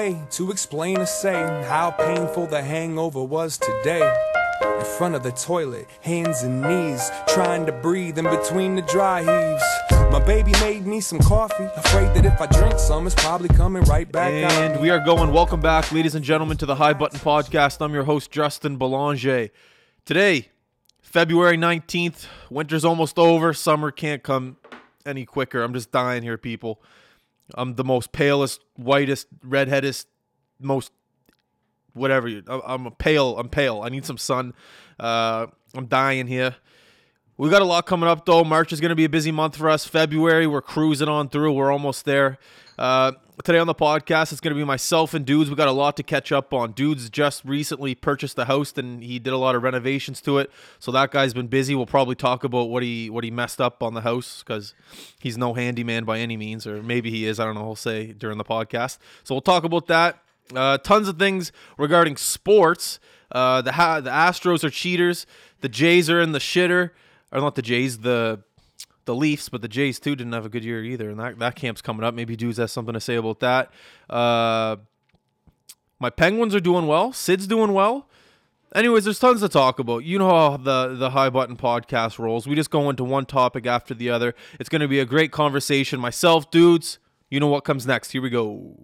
way to explain or say how painful the hangover was today. In front of the toilet, hands and knees, trying to breathe in between the dry heaves. My baby made me some coffee, afraid that if I drink some, it's probably coming right back out. And we are going. Welcome back, ladies and gentlemen, to the High Button Podcast. I'm your host, Justin Belanger. Today, February 19th, winter's almost over. Summer can't come any quicker. I'm just dying here, people. I'm the most palest, whitest, redheadest, most whatever. You, I'm a pale. I'm pale. I need some sun. Uh, I'm dying here. We got a lot coming up though. March is going to be a busy month for us. February, we're cruising on through. We're almost there. Uh, today on the podcast, it's going to be myself and Douds. We got a lot to catch up on. Douds just recently purchased a house and he did a lot of renovations to it. So that guy's been busy. We'll probably talk about what he what he messed up on the house because he's no handyman by any means, or maybe he is. I don't know. He'll say during the podcast. So we'll talk about that. Uh, tons of things regarding sports. Uh, the ha- the Astros are cheaters. The Jays are in the shitter. Or not the Jays, the the Leafs, but the Jays too didn't have a good year either, and that, that camp's coming up. Maybe Douds has something to say about that. Uh, my Penguins are doing well. Sid's doing well. Anyways, there's tons to talk about. You know how the the High Button podcast rolls. We just go into one topic after the other. It's going to be a great conversation. Myself, Douds. You know what comes next. Here we go.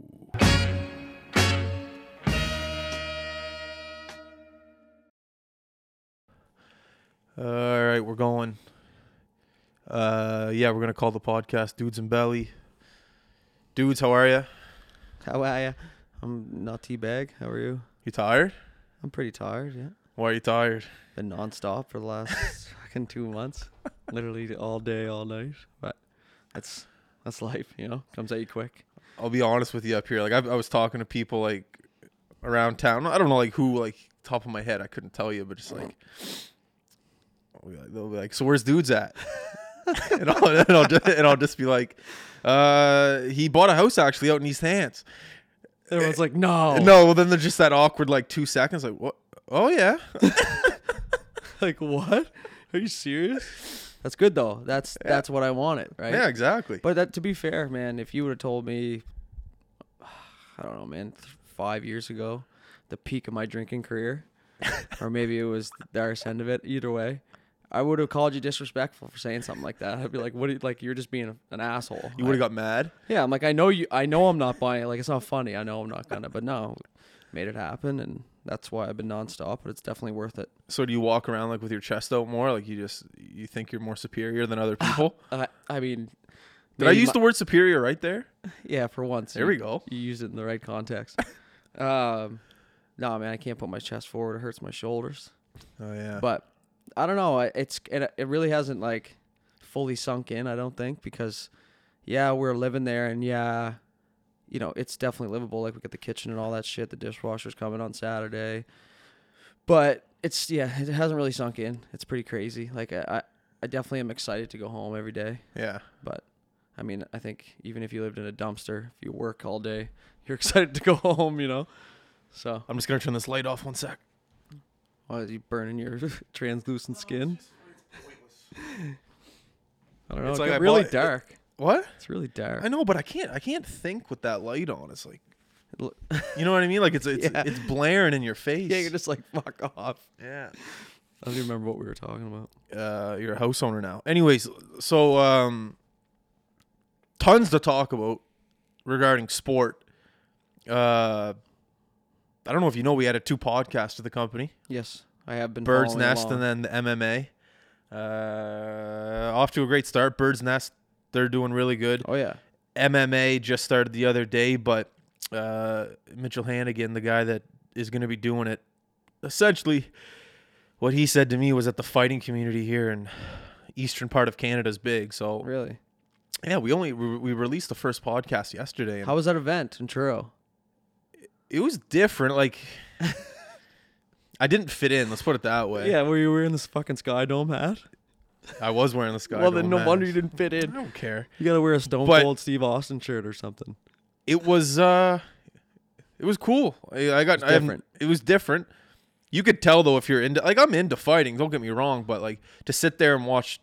All right, we're going. Uh, yeah, we're gonna call the podcast "Douds and Belly." Douds, how are you? How are ya? I'm not teabag. How are you? You tired? I'm pretty tired. Yeah, Why are you tired? been nonstop for the last fucking two months, literally all day, all night. But that's that's life, you know. Comes at you quick. I'll be honest with you up here. Like I, I was talking to people like around town. I don't know like who like top of my head. I couldn't tell you, but just like- they'll be like, "So where's Douds at?" and, I'll, and, I'll just, and I'll just be like, "Uh, he bought a house actually out in East Hants." Everyone's like, no, No, well then there's just that awkward like two seconds. Like what? Oh yeah. like what? Are you serious? That's good though. That's that's what I wanted, right? Yeah, exactly. But that, to be fair, man, if you would have told me, I don't know, man, th- five years ago, the peak of my drinking career, or maybe it was the arse end of it, either way, I would have called you disrespectful for saying something like that. I'd be like, "What? Are you, like you're just being an asshole." you would have got mad. Yeah, I'm like, I know you. I know I'm not buying it. Like it's not funny. I know I'm not gonna. But no, made it happen, and that's why I've been nonstop. But it's definitely worth it. So do you walk around like with your chest out more? Like you just you think you're more superior than other people? I, I mean, Did I use my- the word superior right there? Yeah, for once. There you- we go. You used it in the right context. um, no, man, I can't put my chest forward. It hurts my shoulders. Oh yeah. But I don't know. It's it, it really hasn't like fully sunk in. I don't think because yeah, we're living there, and yeah, you know, it's definitely livable. Like we got the kitchen and all that shit. The dishwasher's coming on Saturday, but it's yeah, it hasn't really sunk in. It's pretty crazy. Like I, I, I definitely am excited to go home every day. yeah. But I mean, I think even if you lived in a dumpster, if you work all day, you're excited to go home, you know? So, I'm just gonna turn this light off one sec. Why is you burning your translucent skin? I don't know. It's It's like I really bought- dark. What? It's really dark. I know, but I can't. I can't think with that light on. It's like, you know what I mean? Like it's it's Yeah. it's blaring in your face. yeah, you're just like fuck off. yeah. I don't even remember what we were talking about. Uh, you're a house owner now. Anyways, so um, tons to talk about regarding sport. Uh, I don't know if you know we added two podcasts to the company. Yes, I have been. Bird's Nest along. and then the MMA. Uh, off to a great start. Bird's Nest, they're doing really good. Oh yeah. MMA just started the other day, but uh, Mitchell Hannigan, the guy that is going to be doing it, essentially, what he said to me was that the fighting community here in eastern part of Canada is big. So Really? yeah, we only we, we released the first podcast yesterday. How was that event in Truro? It was different. Like I didn't fit in. Let's put it that way. Yeah, were you wearing this fucking Sky Dome hat? I was wearing the sky. Dome. Well, then no hat. wonder you didn't fit in. I don't care. You gotta wear a Stone But- Cold Steve Austin shirt or something. It was uh, it was cool. I, I got It's I haven't- different. it was different. You could tell though if you're into like I'm into fighting. Don't get me wrong, but like to sit there and watch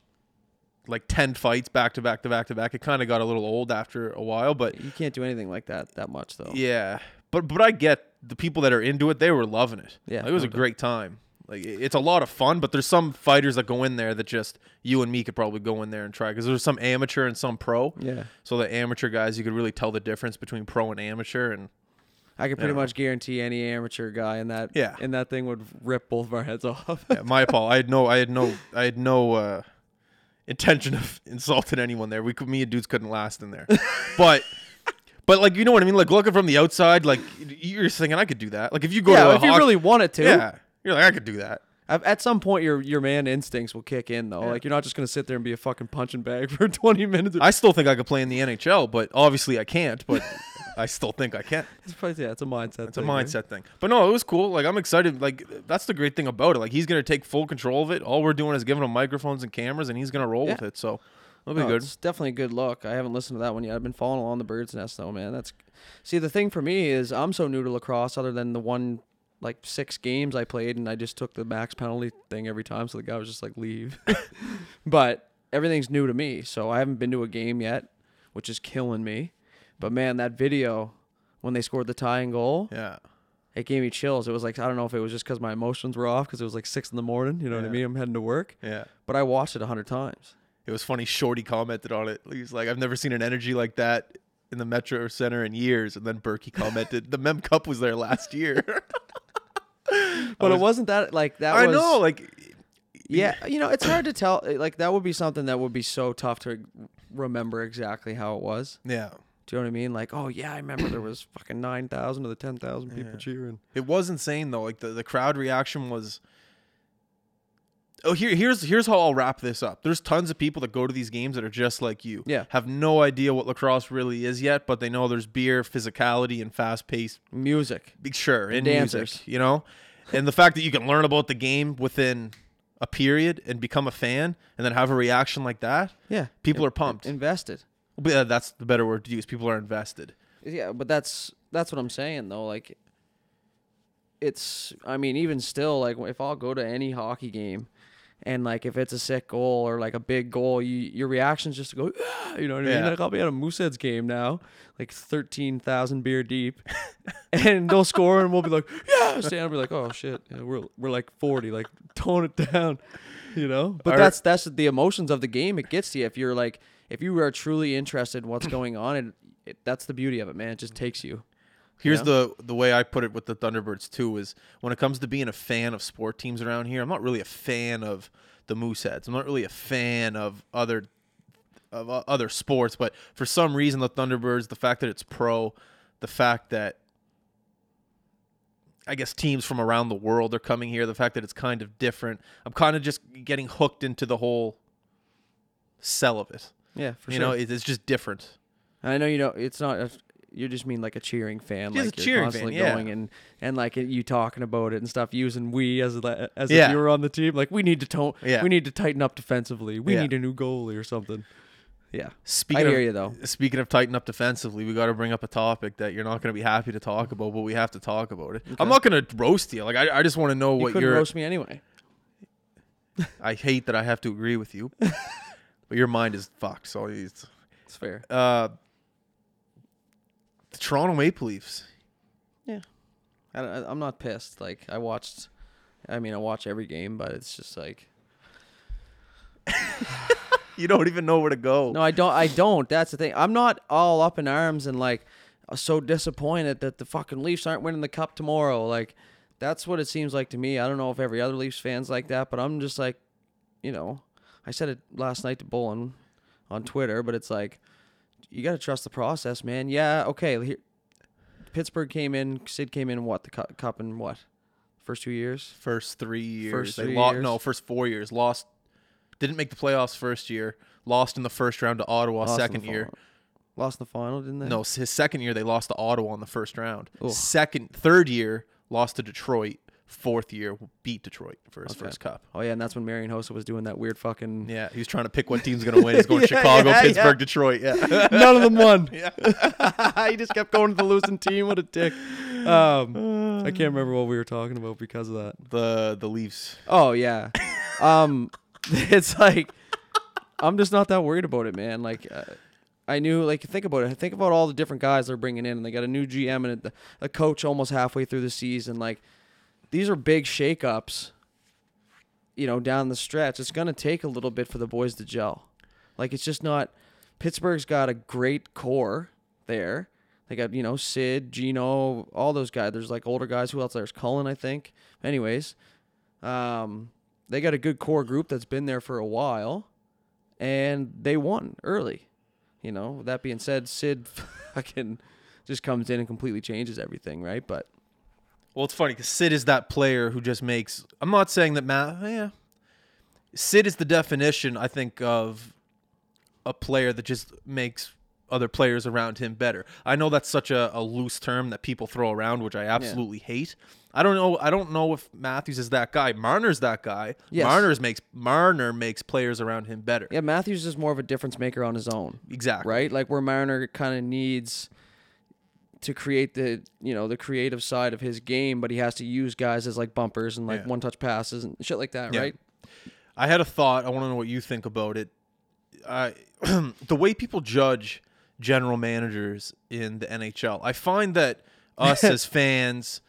like ten fights back to back to back to back, it kind of got a little old after a while. But You can't do anything like that that much though. yeah, but but I get the people that are into it. They were loving it. Yeah, Like, it was no a doubt. great time. Like it's a lot of fun, but there's some fighters that go in there that just you and me could probably go in there and try because there's some amateur and some pro. Yeah. So the amateur guys, you could really tell the difference between pro and amateur, and I can pretty know. much guarantee any amateur guy in that Yeah. in that thing would rip both of our heads off. yeah, my apology. I had no, I had no, I had no uh, intention of insulting anyone there. We could, me and Douds couldn't last in there, but. But like you know what I mean, like looking from the outside, like you're just thinking I could do that. Like if you go to yeah, a if you really wanted to. yeah, you're like I could do that. At at some point, your your man instincts will kick in though. Like you're not just gonna sit there and be a fucking punching bag for 20 minutes. I still think I could play in the NHL, but obviously I can't. But I still think I can. It's probably, yeah, it's a mindset. It's a mindset thing. But no, it was cool. Like I'm excited. Like that's the great thing about it. Like he's gonna take full control of it. All we're doing is giving him microphones and cameras, and he's gonna roll with it. So it'll be No, good. It's definitely a good look. I haven't listened to that one yet. I've been following along the bird's nest though, man. That's see the thing for me is I'm so new to lacrosse. Other than the one like six games I played, and I just took the max penalty thing every time, so the guy was just like leave. but everything's new to me, so I haven't been to a game yet, which is killing me. But man, that video when they scored the tying goal, Yeah. it gave me chills. It was like I don't know if it was just because my emotions were off because it was like six in the morning. You know what I mean? I'm heading to work, Yeah. but I watched it a hundred times. It was funny. Shorty commented on it. He's like, I've never seen an energy like that in the Metro Center in years. And then Berkey commented, the Mem Cup was there last year. But was- it wasn't that like that. I was, know. Like, Yeah, you know, it's hard to tell. uh, Like that would be something that would be so tough to remember exactly how it was. yeah. Do you know what I mean? Like, oh yeah, I remember there was fucking nine thousand of the ten thousand people Yeah. cheering. It was insane though. Like the, the crowd reaction was. Oh, here here's here's how I'll wrap this up. There's tons of people that go to these games that are just like you. Yeah. Have no idea what lacrosse really is yet, but they know there's beer, physicality, and fast paced. Music. Sure, and dancers. music. You know, and the fact that you can learn about the game within a period and become a fan, and then have a reaction like that. Yeah, People In- are pumped. invested. Yeah, that's the better word to use. People are invested. Yeah, but that's that's what I'm saying though. Like, it's. I mean, even still, like if I'll go to any hockey game, and like if it's a sick goal or like a big goal, you your reaction's just to go, "Ah," you know what I mean? Yeah. Like I'll be at a Mooseheads game now, like thirteen thousand beer deep, and they'll score and we'll be like, yeah, and be like, oh shit, yeah, we're we're like forty, like tone it down, you know. But Our- that's that's the emotions of the game. It gets to you if you're like if you are truly interested in what's going on, and it, that's the beauty of it, man. It just takes you. Here's Yeah. the the way I put it with the Thunderbirds too is when it comes to being a fan of sport teams around here, I'm not really a fan of the Mooseheads. I'm not really a fan of other of uh, other sports, but for some reason the Thunderbirds, the fact that it's pro, the fact that I guess teams from around the world are coming here, the fact that it's kind of different, I'm kind of just getting hooked into the whole sell of it. Yeah, for you sure. You know, it, it's just different. I know you know it's not. You just mean like a cheering fan, like a you're cheering fan, constantly yeah. going and and like you talking about it and stuff, using we as a- as Yeah. if you were on the team. Like we need to tone, Yeah. we need to tighten up defensively. We need a new goalie or something. Yeah, Speaking I hear of, you though. Speaking of tighten up defensively, we got to bring up a topic that you're not going to be happy to talk about, but we have to talk about it. I'm not going to roast you. Like I, I just want to know what You what couldn't your. roast me anyway. I hate that I have to agree with you, but your mind is fucked. So it's It's fair. uh, the Toronto Maple Leafs. Yeah, I, I, I'm not pissed. Like I watched. I mean, I watch every game, but it's just like You don't even know where to go. No, I don't. I don't. That's the thing. I'm not all up in arms and like so disappointed that the fucking Leafs aren't winning the cup tomorrow. Like that's what it seems like to me. I don't know if every other Leafs fans like that, but I'm just like, you know, I said it last night to Bolin on Twitter, but it's like you got to trust the process, man. Yeah, okay. Here, Pittsburgh came in. Sid came in. What the cu- cup in what? First two years. First three years. First they three lo- years. No, first four years. Lost. Didn't make the playoffs first year. Lost in the first round to Ottawa Lost second year. Lost in the final, didn't they? No, his second year they lost to Ottawa in the first round. Ugh. Second, third year lost to Detroit. Fourth year beat Detroit for his Okay. first cup. Oh yeah, and that's when Marian Hossa was doing that weird fucking. Yeah, he was trying to pick what team's gonna win. He's going Yeah, Chicago, yeah, Pittsburgh, yeah. Detroit. Yeah, None of them won. Yeah, he just kept going to the losing team. What a dick. Um, I can't remember what we were talking about because of that. the the Leafs. Oh yeah. Um, it's like I'm just not that worried about it, man. Like, uh, I knew like think about it. Think about all the different guys they're bringing in, and they got a new GM and a, a coach almost halfway through the season. Like these are big shakeups. You know, down the stretch, it's gonna take a little bit for the boys to gel. Like it's just not. Pittsburgh's got a great core there. They got you know Sid, Gino, all those guys. There's like older guys. Who else? There's Cullen, I think. Anyways, um, they got a good core group that's been there for a while, and they won early. You know. That being said, Sid fucking just comes in and completely changes everything, right? But Well, it's funny because Sid is that player who just makes. I'm not saying that Matt. Yeah, Sid is the definition, I think, of a player that just makes other players around him better. I know that's such a, a loose term that people throw around, which I absolutely hate. I don't know. I don't know if Matthews is that guy. Marner's that guy. Yes. Marner's makes Marner makes players around him better. yeah, Matthews is more of a difference maker on his own. Exactly. right? Like where Marner kind of needs to create the you know the creative side of his game, but he has to use guys as like bumpers and like Yeah. one touch passes and shit like that, Yeah. right? I had a thought. I want to know what you think about it. I the way people judge general managers in the NHL, I find that us as fans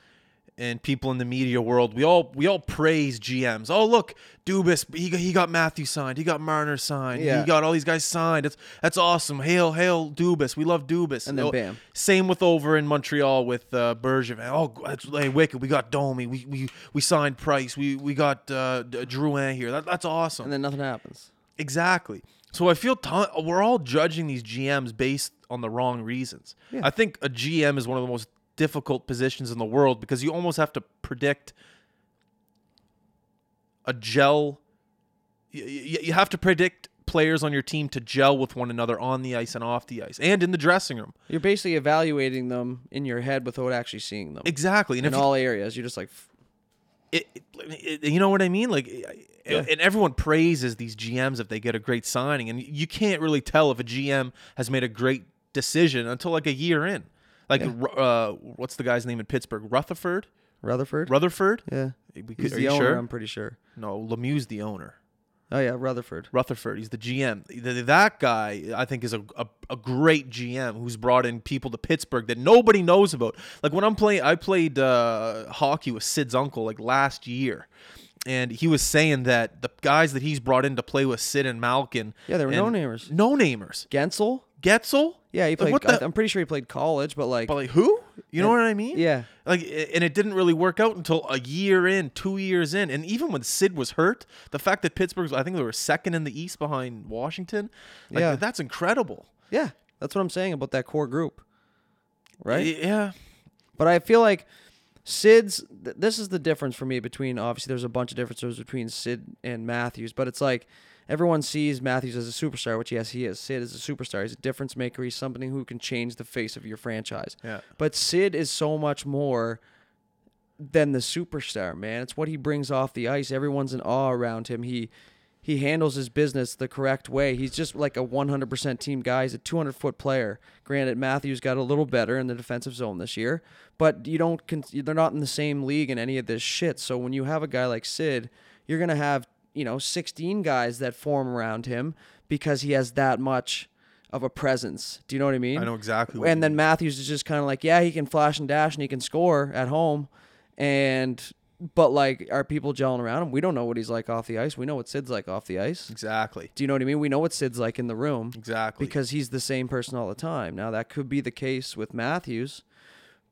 and people in the media world, we all we all praise GMs. Oh look, Dubas, he got, he got Matthew signed, he got Marner signed, Yeah. he got all these guys signed. That's that's awesome. Hail hail Dubas, we love Dubas. And then Oh, bam. Same with over in Montreal with uh, Bergevin. Oh, that's hey, wicked. We got Domi. We we we signed Price. We we got uh, Drouin here. That, that's awesome. And then nothing happens. Exactly. So I feel ton- we're all judging these GMs based on the wrong reasons. Yeah. I think a GM is one of the most difficult positions in the world because you almost have to predict a gel. You, you have to predict players on your team to gel with one another on the ice and off the ice and in the dressing room. You're basically evaluating them in your head without actually seeing them Exactly. And in if you- all areas. You're just like, it, it- it- you know what I mean? Like, and everyone praises these GMs if they get a great signing, and you can't really tell if a GM has made a great decision until like a year in. Like, Ru- uh, what's the guy's name in Pittsburgh? Rutherford? Rutherford. Rutherford? yeah, We could- he's are the you owner. sure? I'm pretty sure. No, Lemieux's the owner. Oh yeah, Rutherford. Rutherford. He's the GM. That guy, I think, is a, a, a great GM who's brought in people to Pittsburgh that nobody knows about. Like when I'm playing, I played uh, hockey with Sid's uncle like last year. And he was saying that the guys that he's brought in to play with Sid and Malkin. Yeah, they were no-namers. No-namers. Gensel. Getzel? Yeah, he Like, played. what the- I'm pretty sure he played college, but like, But like who? You know Yeah. what I mean? yeah, Like, and it didn't really work out until a year in, two years in, and even when Sid was hurt, the fact that Pittsburgh's, I think they were second in the East behind Washington, like Yeah. that's incredible, yeah. That's what I'm saying about that core group, right? Yeah, But I feel like Sid's. Th- this is the difference for me between. Obviously, there's a bunch of differences between Sid and Matthews, but it's like everyone sees Matthews as a superstar, which yes, he is. Sid is a superstar. He's a difference maker. He's somebody who can change the face of your franchise. yeah. But Sid is so much more than the superstar, man. It's what he brings off the ice. Everyone's in awe around him. He he handles his business the correct way. He's just like a 100% team guy. He's a 200 foot player. Granted, Matthews got a little better in the defensive zone this year, but you don't. Con- they're not in the same league in any of this shit. So when you have a guy like Sid, you're gonna have you know 16 guys that form around him because he has that much of a presence. Do you know what I mean? I know exactly. What and then mean. Matthews is just kind of like, yeah, he can flash and dash and he can score at home, and but like, are people gelling around him? We don't know what he's like off the ice. We know what Sid's like off the ice. exactly, Do you know what I mean? We know what Sid's like in the room exactly. because he's the same person all the time. Now that could be the case with Matthews,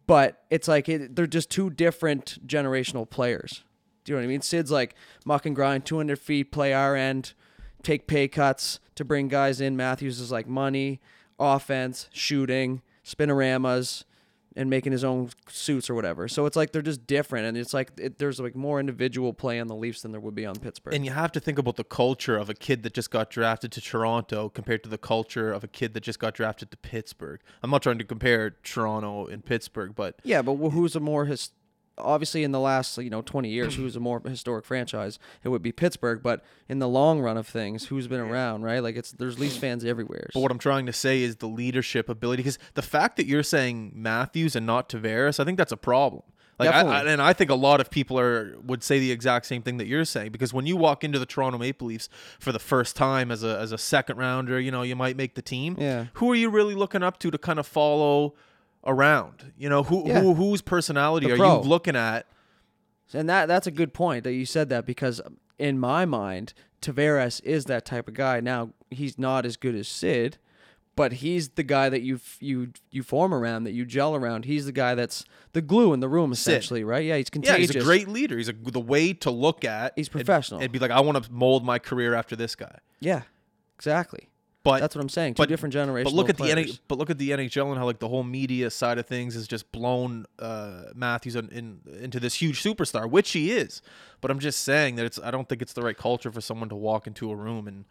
but it's like it, they're just two different generational players. Do you know what I mean? Sid's like muck and grind, 200 feet, play our end, take pay cuts to bring guys in. Matthews is like money, offense, shooting, spinoramas, and making his own suits or whatever. So it's like they're just different, and it's like it, there's like more individual play on the Leafs than there would be on Pittsburgh. and you have to think about the culture of a kid that just got drafted to Toronto compared to the culture of a kid that just got drafted to Pittsburgh. I'm not trying to compare Toronto and Pittsburgh, but Yeah, but who's a more his? Obviously, in the last you know twenty years, who's a more historic franchise? It would be Pittsburgh. But in the long run of things, who's been around? Right? Like it's there's Leafs fans everywhere. But what I'm trying to say is the leadership ability. Because the fact that you're saying Matthews and not Tavares, I think that's a problem. Like, I, I, and I think a lot of people are would say the exact same thing that you're saying because when you walk into the Toronto Maple Leafs for the first time as a as a second rounder, you know, you might make the team. Yeah. Who are you really looking up to to kind of follow around? You know, who Yeah. who whose personality The are pro. you looking at? And that that's a good point that you said that because in my mind, Tavares is that type of guy. Now he's not as good as Sid, but he's the guy that you you you form around, that you gel around. He's the guy that's the glue in the room, essentially, right? Yeah, he's contagious. Yeah, he's a great leader. He's a, the way to look at. He's and- professional. And, be like, I want to mold my career after this guy. Yeah, exactly. But That's what I'm saying. Two but- different generations. But look at the players. NH- but look at the NHL and how like the whole media side of things has just blown uh, Matthews in, in, into this huge superstar, which he is. But I'm just saying that it's I don't think it's the right culture for someone to walk into a room and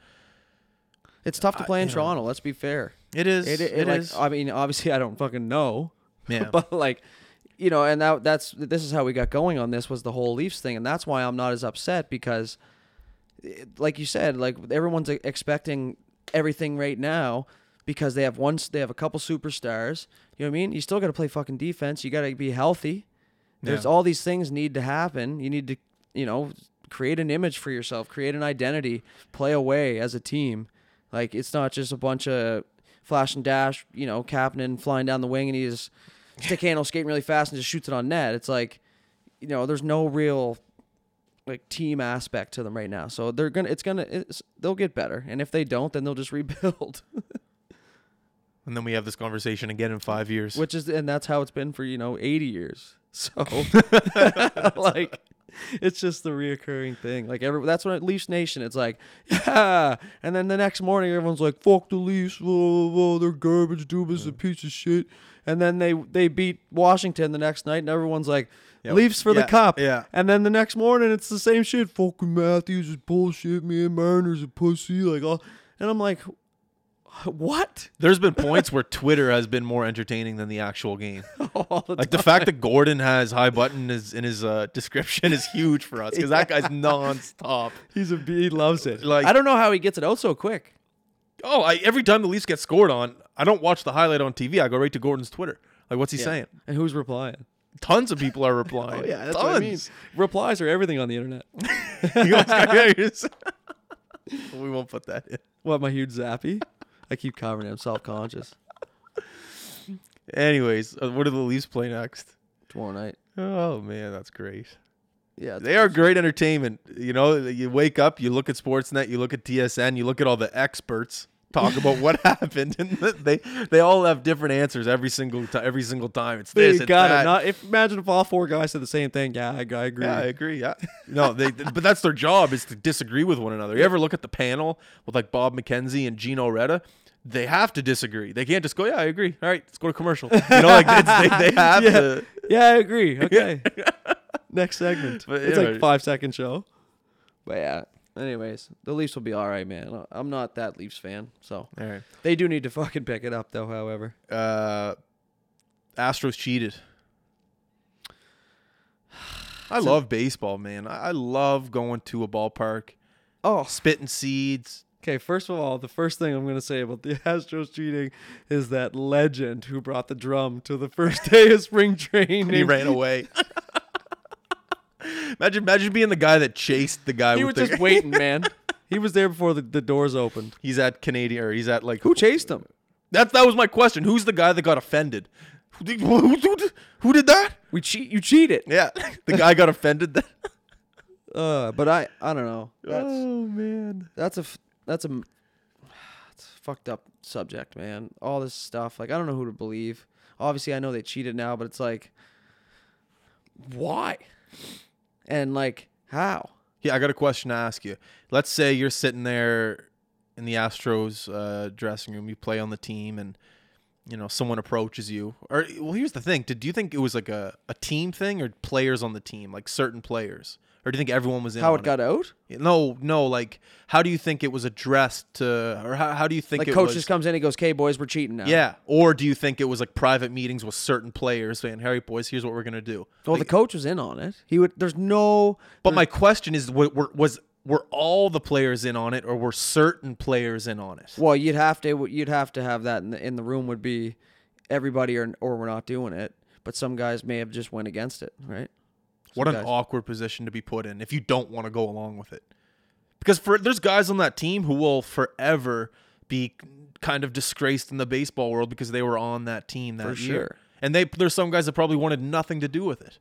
It's tough to I- play in you know. Toronto. Let's be fair. it is It, it, it like, is. I mean, obviously, I don't fucking know. Yeah. but like, you know, and that that's this is how we got going on this was the whole Leafs thing, and that's why I'm not as upset because, like you said, like everyone's expecting everything right now because they have one, they have a couple superstars. You know what I mean? You still got to play fucking defense. You got to be healthy. There's Yeah. all these things need to happen. You need to, you know, create an image for yourself, create an identity, play away as a team. Like it's not just a bunch of flash and dash, you know, Kapanen flying down the wing and he's stick handle skating really fast and just shoots it on net. It's like, you know, there's no real like team aspect to them right now. So they're gonna, it's gonna, it's, they'll get better. And if they don't, then they'll just rebuild. and then we have this conversation again in five years. Which is, and that's how it's been for you know 80 years. So, like, it's just the reoccurring thing. Like every that's what Leafs Nation. It's like, yeah, and then the next morning everyone's like, "Fuck the Leafs, whoa, whoa, they're garbage. Dubas a piece of shit." And then they they beat Washington the next night, and everyone's like, Yeah, "Leafs for yeah, the cup." yeah. And then the next morning it's the same shit. Fucking Matthews is bullshit. Me and Marner's a pussy. Like, all, and I'm like, what? There's been points where Twitter has been more entertaining than the actual game. The Like the fact that Gordon has high button is in his uh, description is huge for us because that guy's nonstop. He's a he loves it. Like- I don't know how he gets it out so quick. Oh, I, every time the Leafs get scored on, I don't watch the highlight on TV. I go right to Gordon's Twitter. Like, what's he saying? And who's replying? Tons of people are replying. Oh yeah, that's Tons. what I mean. Replies are everything on the internet. You guys got- yeah, you're just- we won't put that in. what my huge zappy? I keep covering it. I'm self conscious. Anyways, uh, what do the Leafs play next? Tomorrow night. Oh man, that's great. Yeah, They are great entertainment. You know, you wake up, you look at Sportsnet, you look at TSN, you look at all the experts talk about what happened, and they they all have different answers every single time. Every single time, it's They this, it's got that. it. Not if imagine if all four guys said the same thing. Yeah, I, I agree. Yeah, I agree. Yeah, no, they but that's their job is to disagree with one another. You ever look at the panel with like Bob McKenzie and Gino Reda? They have to disagree. They can't just go, "Yeah, I agree." All right, let's go to commercial. You know, like it's, they, they have Yeah. to. yeah, I agree. Okay. Next segment. But, it's yeah, like five second show. But yeah. Anyways, the Leafs will be all right, man. I'm not that Leafs fan, so All right. they do need to fucking pick it up, though. However, Uh, Astros cheated. I love baseball, man. I I love going to a ballpark, oh, spitting seeds. Okay, first of all, the first thing I'm going to say about the Astros cheating is that legend who brought the drum to the first day of spring training. He ran away. Imagine, imagine being the guy that chased the guy. He with was the, just waiting, man. He was there before the, the doors opened. He's at Canadian, or he's at like Who chased him? That that was my question. Who's the guy that got offended? Who did, who, who, who did that? We cheat. You cheated. Yeah, the guy got offended. That, Uh, but I I don't know. That's oh man. that's a f- that's a m- it's a fucked up subject, man. All this stuff. Like I don't know who to believe. Obviously, I know they cheated now, but it's like, why? And like how? Yeah, I got a question to ask you. Let's say you're sitting there in the Astros uh, dressing room. You play on the team, and you know someone approaches you. Or well, here's the thing: Did do you think it was like a, a team thing, or players on the team, like certain players, or do you think everyone was in? How on it got out? No, no. Like, how do you think it was addressed to, or how, how do you think Like it coach was? just comes in, he goes, "Okay, boys, we're cheating now." yeah, or do you think it was like private meetings with certain players saying, "Harry, boys, here's what we're gonna do." Well, the coach was in on it. He would. There's no. But my question is, were, was were all the players in on it, or were certain players in on it? Well, you'd have to. You'd have to have that in the in the room. Would be everybody or or we're not doing it. but some guys may have just went against it, right? What an guys- awkward position to be put in if you don't want to go along with it. Because for there's guys on that team who will forever be kind of disgraced in the baseball world because they were on that team that For year. sure. And they there's some guys that probably wanted nothing to do with it.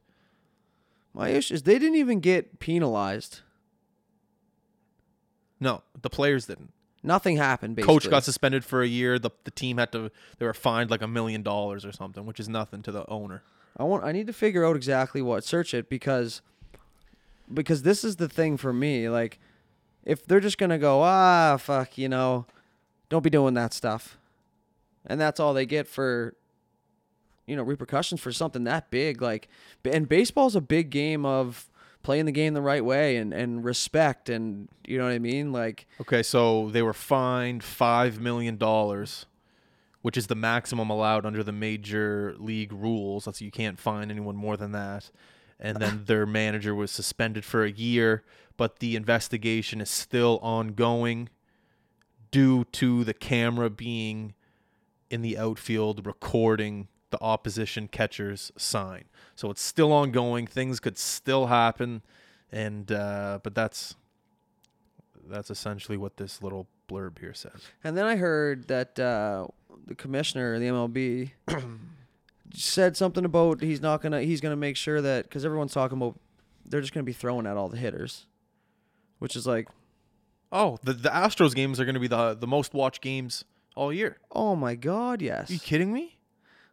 My issue is they didn't even get penalized. No, the players didn't. Nothing happened. Basically, Coach got suspended for a year. The the team had to they were fined like a million dollars or something, which is nothing to the owner. I want. I need to figure out exactly what search it because because this is the thing for me. Like, if they're just gonna go, ah, fuck, you know, don't be doing that stuff, and that's all they get for, you know, repercussions for something that big. Like, and baseball's a big game of playing the game the right way and and respect and you know what I mean. Like, Okay, so they were fined five million dollars, which is the maximum allowed under the major league rules. That's you can't fine anyone more than that. And then their manager was suspended for a year, but the investigation is still ongoing due to the camera being in the outfield recording the opposition catcher's sign. So it's still ongoing. Things could still happen, and uh, but that's that's essentially what this little blurb here says. And then I heard that uh, the commissioner of the MLB said something about he's not gonna he's gonna make sure that because everyone's talking about they're just gonna be throwing at all the hitters, which is like Oh, the the Astros games are going to be the the most watched games all year. oh my god yes Are you kidding me?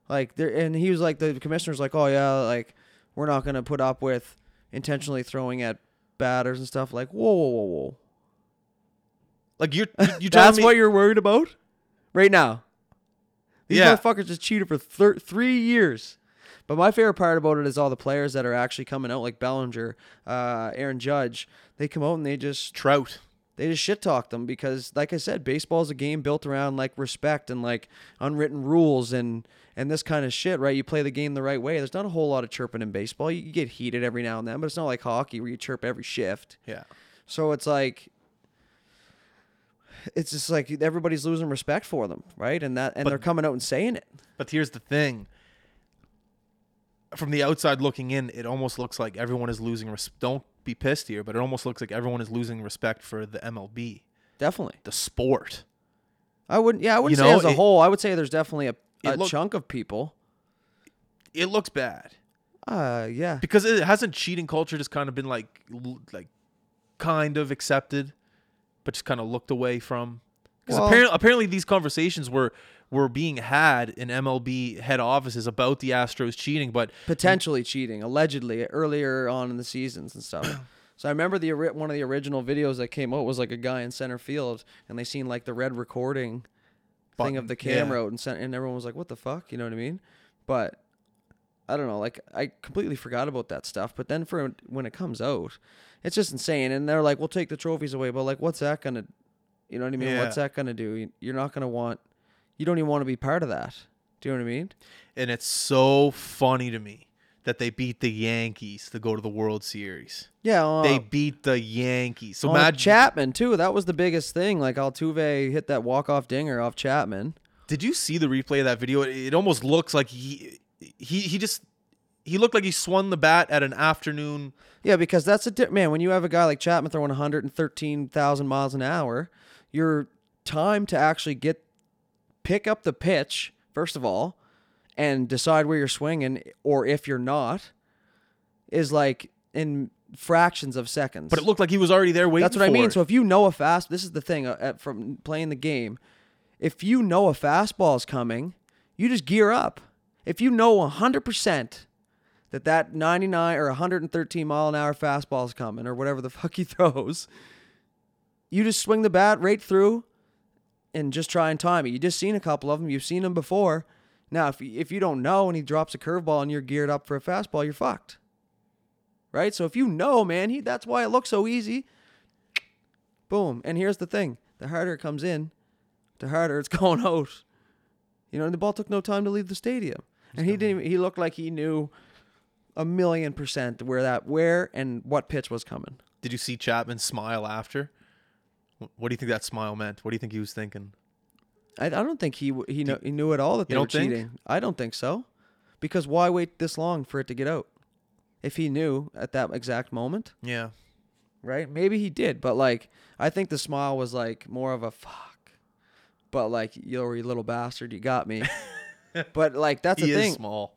like there and he was like the commissioner's like oh yeah like we're not gonna put up with intentionally throwing at batters and stuff like whoa whoa whoa whoa Like you're you you telling that's me what you're worried about right now. These Yeah. motherfuckers just cheated for thir- three years. But my favorite part about it is all the players that are actually coming out, like Bellinger, uh, Aaron Judge. They come out and they just Trout. they just shit talk them because, like I said, baseball is a game built around like respect and like unwritten rules and and this kind of shit, right? You play the game the right way. There's not a whole lot of chirping in baseball. You, you get heated every now and then, but it's not like hockey where you chirp every shift. Yeah. So it's like it's just like everybody's losing respect for them, right? And that and But- they're coming out and saying it. But here's the thing. From the outside looking in, it almost looks like everyone is losing res- don't be pissed here, but it almost looks like everyone is losing respect for the MLB, Definitely. the sport. I wouldn't yeah, I wouldn't You say know, as a it- whole. I would say there's definitely a, a look- chunk of people. It looks bad. Uh yeah. because it hasn't cheating culture just kind of been like like kind of accepted but just kind of looked away from because Well- apparently, apparently these conversations were were being had in MLB head offices about the Astros cheating but Potentially cheating, allegedly earlier on in the seasons and stuff. So I remember the one of the original videos that came out was like a guy in center field and they seen like the red recording thing of Button, the yeah. camera out and cent- and everyone was like, "What the fuck?" You know what I mean? But I don't know. Like I completely forgot about that stuff. But then for when it comes out, it's just insane. And they're like, "We'll take the trophies away," but like, what's that gonna? You know what I mean? Yeah. What's that gonna do? You- You're not gonna want. You don't even want to be part of that. Do you know what I mean? and it's so funny to me that they beat the Yankees to go to the World Series. Yeah. Uh, They beat the Yankees. So imagine Chapman too. That was the biggest thing. Like Altuve hit that walk off dinger off Chapman. Did you see the replay of that video? It, it almost looks like he he he just he looked like he swung the bat at an afternoon Yeah, because that's a di- man. When you have a guy like Chapman throwing 113,000 miles an hour, your time to actually get pick up the pitch first of all, and decide where you're swinging or if you're not, is like in fractions of seconds. But it looked like he was already there waiting. That's what I mean. it. So if you know a fast, this is the thing uh, from playing the game. If you know a fastball is coming, you just gear up. If you know 100% that that 99 or 113 mile an hour fastball is coming or whatever the fuck he throws, you just swing the bat right through and just try and time it. You just seen a couple of them. You've seen them before. Now, if if you don't know and he drops a curveball and you're geared up for a fastball, you're fucked. Right? So if you know, man, he that's why it looks so easy. Boom. And here's the thing: the harder it comes in, the harder it's going out. You know, and the ball took no time to leave the stadium, and he didn't. Even, he looked like he knew a million percent where that where and what pitch was coming. Did you see Chapman smile after? What do you think that smile meant? What do you think he was thinking? I, I don't think he he know, he knew at all that they were don't think? cheating. I don't think so, Because why wait this long for it to get out? If he knew at that exact moment, Yeah. right? Maybe he did, but like I think the smile was like more of a fuck. But like, yo, you little bastard, you got me. but like that's he the is thing. small.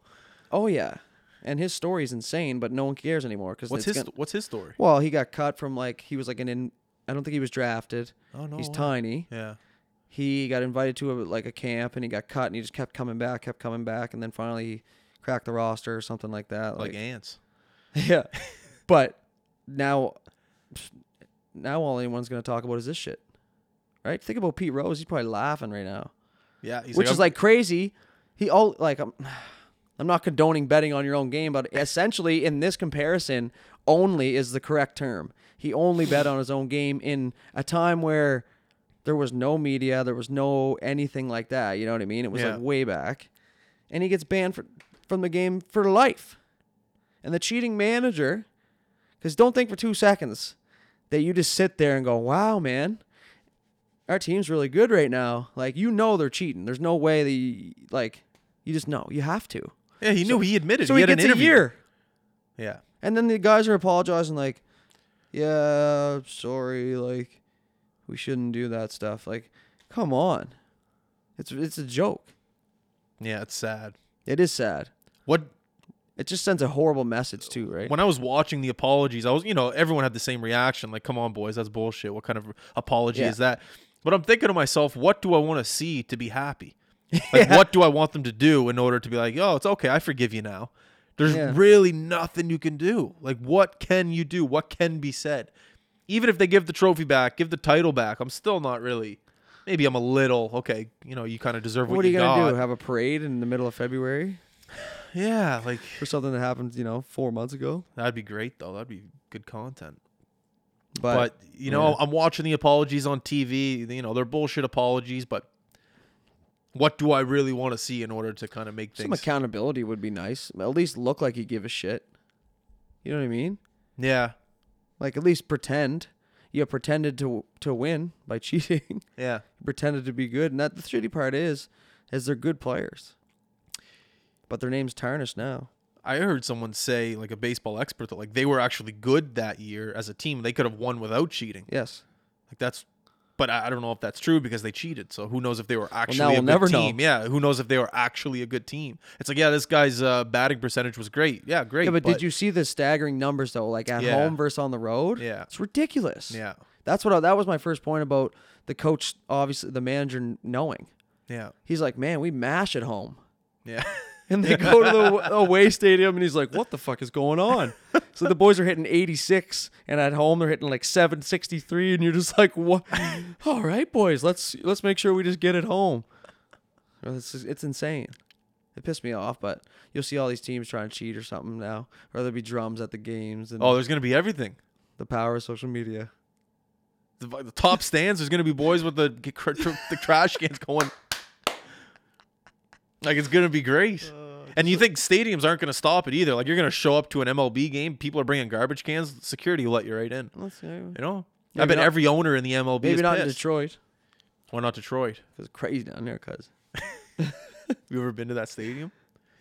Oh yeah, and his story's insane, but no one cares anymore because What's his What's his story? well, he got cut from like he was like an in. I don't think he was drafted. Oh no. He's way. tiny. Yeah. He got invited to a, like a camp and he got cut and he just kept coming back, kept coming back, and then finally he cracked the roster or something like that. Like ants. yeah, but now, now all anyone's gonna talk about is this shit, right? Think about Pete Rose. He's probably laughing right now, Yeah. He's which is I'm- like crazy. He all like I'm. I'm not condoning betting on your own game, but essentially in this comparison, only is the correct term. He only bet on his own game in a time where there was no media, there was no anything like that. You know what I mean? It was Yeah. like way back, and he gets banned for, from the game for life. And the cheating manager, because don't think for two seconds that you just sit there and go, "Wow, man, our team's really good right now." Like you know they're cheating. There's no way that you, like you just know you have to. yeah. He knew. He admitted. So he, he, had gets an a interview. year. Yeah. And then the guys are apologizing, like, yeah, sorry, like, we shouldn't do that stuff. Like, come on. It's it's a joke. Yeah. It's sad. It is sad. What It just sends a horrible message too, right? when I was watching the apologies, I was, you know, everyone had the same reaction. Like, come on, boys, that's bullshit. What kind of apology Yeah. is that? But I'm thinking to myself, what do I want to see to be happy? Like, what do I want them to do in order to be like, oh, it's okay, I forgive you now? There's Yeah. really nothing you can do. Like, what can you do? What can be said? Even if they give the trophy back, give the title back, I'm still not really. Maybe I'm a little okay. You know, you kind of deserve what, what are you gonna got. do? Have a parade in the middle of February Yeah, like for something that happened, you know, four months ago? that'd be great though. That'd be good content. But, but you know yeah. i'm watching the apologies on tv you know they're bullshit apologies but what do i really want to see in order to kind of make some things accountability would be nice. At least look like you give a shit. You know what I mean? yeah Like at least pretend. You pretended to to win by cheating. yeah pretended to be good. And that the shitty part is, is they're good players, but their name's tarnished now. i heard someone say like a baseball expert that like they were actually good that year as a team they could have won without cheating Yes, like that's but I I don't know if that's true because they cheated. So who knows if they were actually now a we'll good never know. team? Yeah, who knows if they were actually a good team? It's like, yeah, this guy's uh, batting percentage was great. Yeah, great. yeah, but, did you see the staggering numbers though? Like at Yeah. home versus on the road. Yeah. it's ridiculous. Yeah, that's what I, that was my first point about the coach. Obviously, the manager knowing. yeah, He's like, man, we mash at home. yeah. And they go to the away stadium, and he's like, "What the fuck is going on?" so the boys are hitting 86, and at home they're hitting like 763, and you're just like, "What? All right, boys, let's let's make sure we just get it home." It's it's insane. It pissed me off, but you'll see all these teams trying to cheat or something now, or there'll be drums at the games and oh, there's gonna be everything. the power of social media. the, the top stands. There's gonna be boys with the the trash cans going. Like it's gonna be great. Uh, and you think stadiums aren't gonna stop it either? Like you're gonna show up to an MLB game, people are bringing garbage cans. Security will let you right in. Let's. You know. I bet not- every owner in the MLB Maybe not in. Detroit. Why not Detroit? It's crazy down there, cuz. You ever been to that stadium?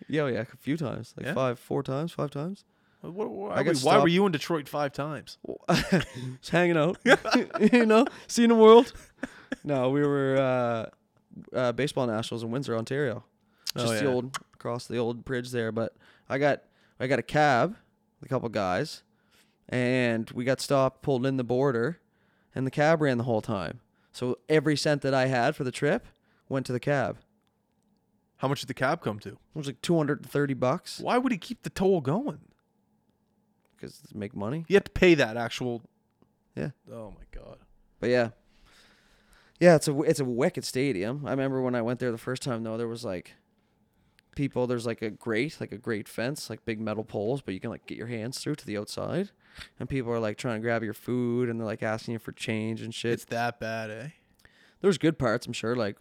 Yeah, yeah, a few times, like Yeah? five, four times, five times. What, why, I got why were you in Detroit five times? just hanging out, you know, seeing the world. No, we were uh, uh, baseball nationals in Windsor, Ontario. Oh, Just the old across the old bridge there. But I got I got a cab, with a couple guys, and we got stopped, pulled in the border, and the cab ran the whole time. So every cent that I had for the trip went to the cab. How much did the cab come to? It was like two hundred and thirty bucks Why would he keep the toll going? because make money. You have to pay that actual. Yeah. Oh my god. But yeah, yeah, it's a it's a wicked stadium. I remember when I went there the first time though, there was like people. There's like a grate, like a grate fence, like big metal poles, but you can like get your hands through to the outside, and people are like trying to grab your food and they're like asking you for change and shit. It's that bad, eh? there's good parts, I'm sure. Like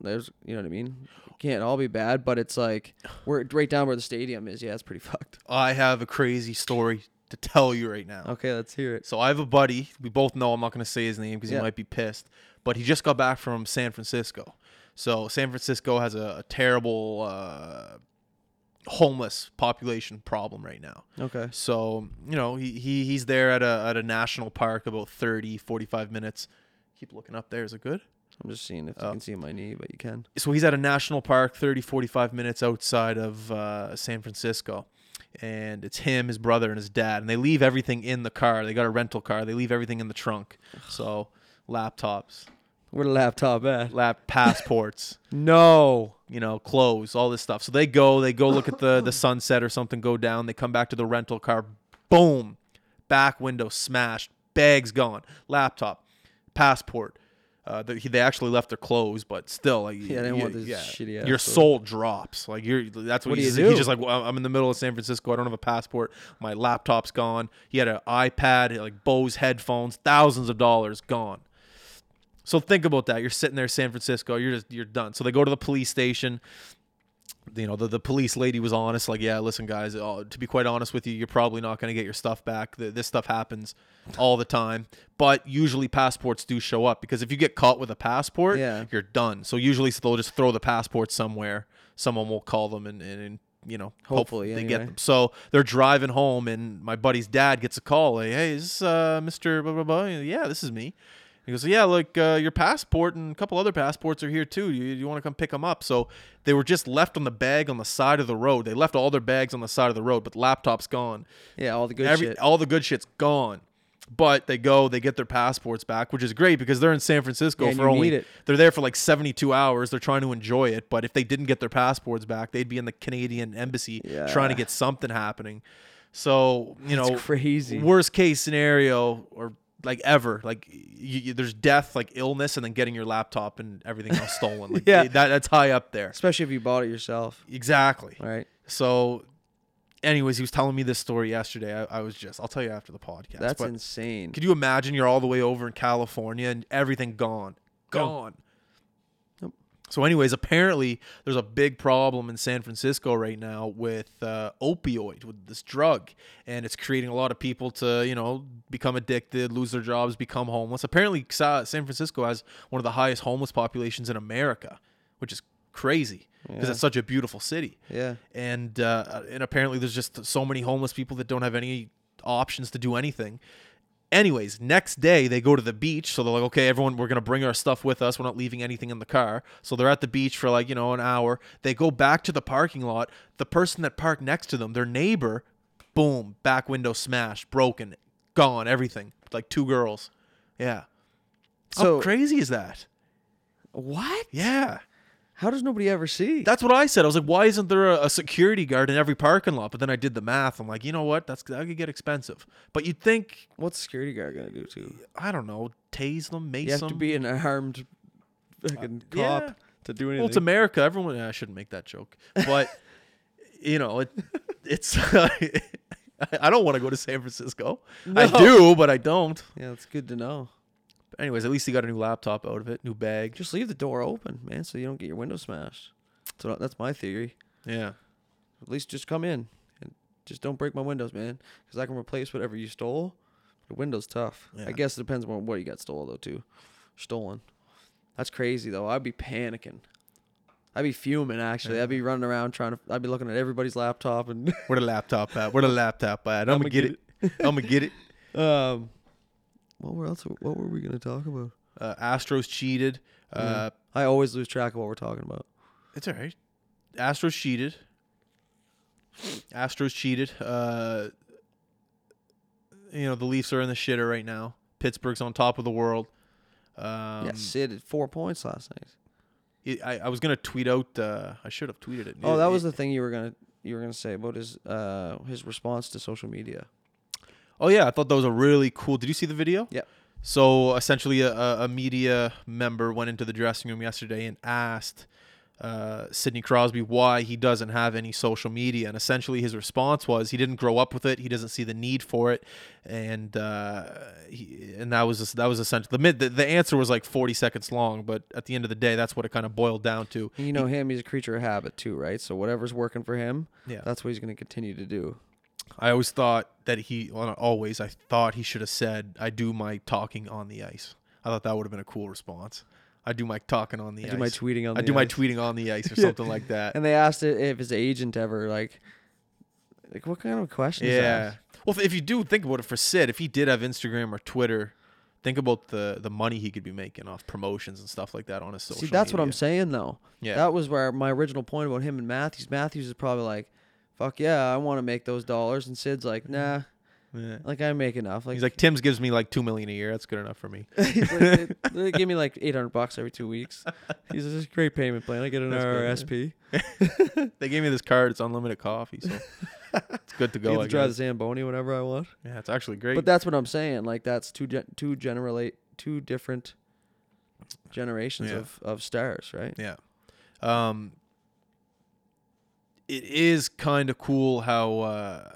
there's, you know what I mean. It can't all be bad, but it's like we're right down where the stadium is. Yeah, it's pretty fucked. I have a crazy story to tell you right now. Okay, let's hear it. So I have a buddy. We both know. I'm not going to say his name because Yeah. he might be pissed. But he just got back from San Francisco. So San Francisco has a, a terrible uh, homeless population problem right now. Okay. So, you know, he, he he's there at a at a national park about 30, 45 minutes. Keep looking up there. Is it good? I'm just seeing if Oh. you can see my knee, but you can. So he's at a national park 30, 45 minutes outside of uh, San Francisco. And it's him, his brother, and his dad. And they leave everything in the car. They got a rental car. They leave everything in the trunk. So laptops, Where the laptop at? lap passports, No. you know, clothes, all this stuff. So they go, they go look at the the sunset or something, go down, they come back to the rental car, boom, back window smashed, bags gone, laptop, passport. Uh, they, they actually left their clothes, but still, like, Yeah, they didn't you- want this shitty ass Your soul drops. Like you're, that's what, What do he's, you he's just like. Well, I'm in the middle of San Francisco. I don't have a passport. My laptop's gone. He had an iPad, like Bose headphones, thousands of dollars gone. So think about that. You're sitting there, in San Francisco. You're just you're done. So they go to the police station. You know, the, the police lady was honest. Like, yeah, listen, guys. Uh, to be quite honest with you, you're probably not going to get your stuff back. Th- This stuff happens all the time. But usually passports do show up because if you get caught with a passport, Yeah. you're done. So usually they'll just throw the passport somewhere. Someone will call them and, and, and you know, Hopefully, they get them. So they're driving home, and my buddy's dad gets a call. Like, hey, is this uh, Mr. Blah, blah, blah? Yeah, this is me. He goes, yeah, like uh, your passport and a couple other passports are here too. You, you want to come pick them up? So they were just left on the bag on the side of the road. They left all their bags on the side of the road, but the laptop's gone. Yeah, all the good Every, shit. All the good shit's gone. But they go, they get their passports back, which is great because they're in San Francisco Yeah, for only they're there for like 72 hours. They're trying to enjoy it, but if they didn't get their passports back, they'd be in the Canadian embassy trying to get something happening. So, you That's know, crazy. worst case scenario or like ever, like you, you- there's death, like illness and then getting your laptop and everything else stolen. Like Yeah. that that's high up there. Especially if you bought it yourself. Exactly. Right. So, anyways, he was telling me this story yesterday. I, I was just, I'll tell you after the podcast. That's but insane. could you imagine you're all the way over in California and everything gone? Gone. Nope. So, anyways, apparently there's a big problem in San Francisco right now with uh, opioid, with this drug, and it's creating a lot of people to, you know, become addicted, lose their jobs, become homeless. Apparently, San Francisco has one of the highest homeless populations in America, which is crazy because Yeah. it's such a beautiful city Yeah. and uh, and apparently there's just so many homeless people that don't have any options to do anything. Anyways, next day they go to the beach, so they're like, okay, everyone, we're gonna bring our stuff with us. We're not leaving anything in the car. So they're at the beach for like you know an hour. They go back to the parking lot. The person that parked next to them, their neighbor, boom, back window smashed, broken, gone, everything. Like two girls. Yeah. So- How crazy is that? What? Yeah. How does nobody ever see? That's what I said. I was like, why isn't there a, a security guard in every parking lot? But then I did the math. I'm like, you know what? That's that could get expensive. But you'd think, What's the security guard gonna do too? I don't know, tase them, mace You have them. to be an armed fucking uh, cop yeah. to do anything. well, it's America. Everyone. I shouldn't make that joke, but you know, it, it's. I don't want to go to San Francisco. I No. do, but I don't. yeah, it's good to know. Anyways, at least he got a new laptop out of it, new bag. Just leave the door open, man, so you don't get your window smashed. So that's my theory. Yeah. At least just come in and just don't break my windows, man, because I can replace whatever you stole. The window's tough. Yeah. I guess it depends on what you got stolen though too. Stolen. That's crazy though. I'd be panicking. I'd be fuming actually. I'd be running around trying to. I'd be looking at everybody's laptop and. Where the laptop at? Where the laptop at? I'm, gonna get, it. I'm gonna get it. um, what were else? What were we gonna talk about? Uh, Astros cheated. Uh, I always lose track of what we're talking about. It's all right. Astros cheated. Astros cheated. Uh, you know the Leafs are in the shitter right now. Pittsburgh's on top of the world. Um, yeah, Sid had four points last night. it- I, I was gonna tweet out. Uh, I should have tweeted it. Oh, It- that was it- the thing you were gonna you were gonna say about his uh his response to social media. Oh yeah, I thought that was a really cool. Did you see the video? Yeah. So essentially, a, a media member went into the dressing room yesterday and asked uh, Sidney Crosby why he doesn't have any social media, and essentially his response was he didn't grow up with it, he doesn't see the need for it, and uh, he, and that was that was essentially the mid. The, the answer was like forty seconds long, but at the end of the day, that's what it kind of boiled down to. And you know him, he's a creature of habit too, right? So whatever's working for him, Yeah. that's what he's gonna continue to do. I always thought that he, well, not always, I thought he should have said, I do my talking on the ice. I thought that would have been a cool response. I do my talking on the I ice. do my tweeting on I the do my tweeting on the ice or something like that. And they asked it if his agent ever like, like what kind of question is Yeah. that? Well, if- if you do think about it for Sid, if he did have Instagram or Twitter, think about the the money he could be making off promotions and stuff like that on his social. See, that's what I'm saying though. Yeah. That was where my original point about him and Matthews. Matthews is probably like, fuck yeah, I want to make those dollars, and Sid's like, nah, Yeah. like I make enough. Like He's like Tim's gives me like two million a year. That's good enough for me. Like, they, they give me like 800 bucks every two weeks. He's like, this is a great payment plan. I get an That's RRSP. they gave me this card. It's unlimited coffee, so it's good to go. I to drive the Zamboni whenever I want. Yeah, it's actually great. But that's what I'm saying. Like that's two gen- two generate two different generations Yeah. of, of stars, right? Yeah. Um it is kind of cool how uh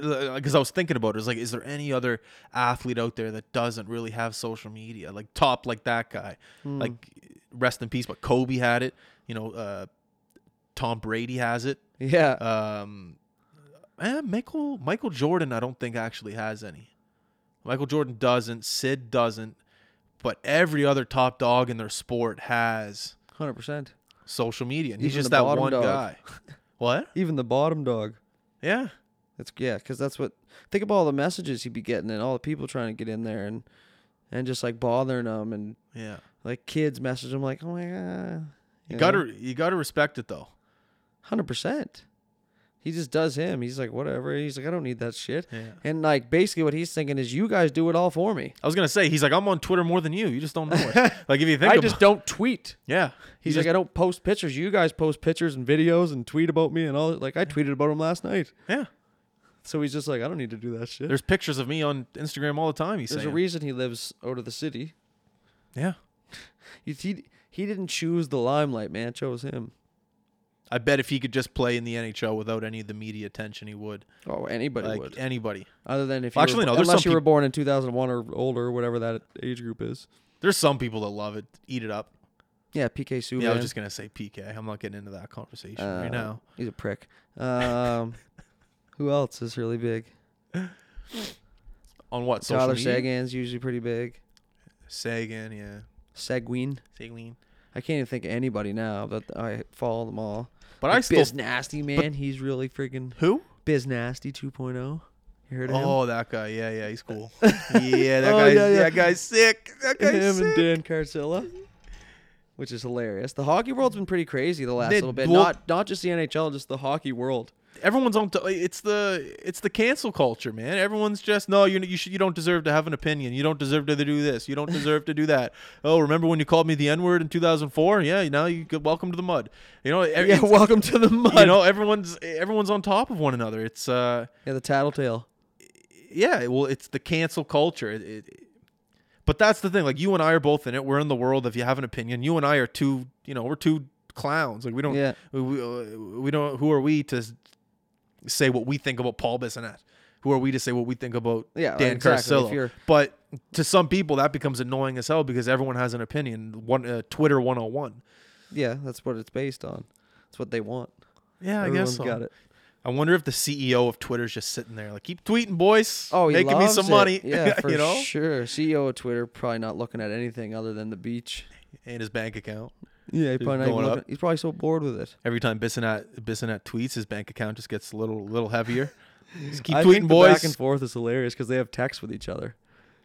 because I was thinking about it, it's like, is there any other athlete out there that doesn't really have social media, like top like that guy? Hmm. Like, rest in peace. But Kobe had it. You know, uh, Tom Brady has it. yeah, Um, eh, Michael Michael Jordan, I don't think actually has any. Michael Jordan doesn't. Sid doesn't. But every other top dog in their sport has hundred percent. Social media, and he's Even just the that bottom one dog. guy. what? Even the bottom dog. Yeah. That's yeah, because that's what. Think about all the messages he'd be getting and all the people trying to get in there and and just like bothering him and Yeah. like kids message him like, oh my god. You gotta you gotta respect it though. hundred percent. He just does him. He's like whatever. He's like I don't need that shit. Yeah. And like basically what he's thinking is you guys do it all for me. I was gonna say he's like I'm on Twitter more than you. You just don't know it. like if you think I about just don't tweet. yeah. He's You like I don't post pictures. You guys post pictures and videos and tweet about me and all. Like I tweeted about him last night. yeah. So he's just like I don't need to do that shit. There's pictures of me on Instagram all the time. He's There's saying a reason he lives out of the city. yeah. He, he he didn't choose the limelight, man. It chose him. I bet if he could just play in the NHL without any of the media attention, he would. Oh, anybody like would. anybody. Other than if you Actually, were, no, unless you were born in 2001 or older, whatever that age group is. There's some people that love it, eat it up. Yeah, PK Subban. Yeah, I was just gonna say PK. I'm not getting into that conversation right Uh, now. He's a prick. Um, who else is really big? On what social Tyler media? Sagan's usually pretty big. Sagan, yeah. Seguin. Seguin. I can't even think of anybody now, but I follow them all. But I Like still Biz Nasty, man. he's really freaking who? Biz Nasty 2.0. You heard of him? Oh, that guy. Yeah, yeah, he's cool. yeah, that Oh, guy's yeah, yeah. that guy's sick. That guy's him sick. and Dan Carcillo, which is hilarious. The hockey world's been pretty crazy the last They- little bit. well- not not just the NHL, just the hockey world. Everyone's on. T- it's the it's the cancel culture, man. Everyone's just no. You you should you don't deserve to have an opinion. You don't deserve to do this. You don't deserve to do that. Oh, remember when you called me the N word in 2004? Yeah, now you welcome to the mud. You know, Yeah, welcome to the mud. you know, everyone's everyone's on top of one another. It's uh, yeah, the tattletale. yeah. Well, it's the cancel culture. It, it, but that's the thing. Like you and I are both in it. We're in the world. If you have an opinion, you and I are two. You know, we're two clowns. Like we don't. Yeah. We, we, uh, we don't. Who are we to say what we think about Paul Bissonnette? Who are we to say what we think about Yeah, Dan exactly. Carcillo? But to some people, that becomes annoying as hell because everyone has an opinion. One uh, Twitter 101. Yeah, that's what it's based on. That's what they want. Yeah, I guess so. got it. I wonder if the CEO of Twitter's just sitting there like, keep tweeting, boys. Oh, he making me some it. money. Yeah, for you know, sure. CEO of Twitter probably not looking at anything other than the beach. in his bank account. Yeah, he probably not even looking, up. he's probably so bored with it. Every time Bissonnette Bissonnette tweets, his bank account just gets a little little heavier. Just keep I tweeting, think the boys. back and forth is hilarious because they have text with each other.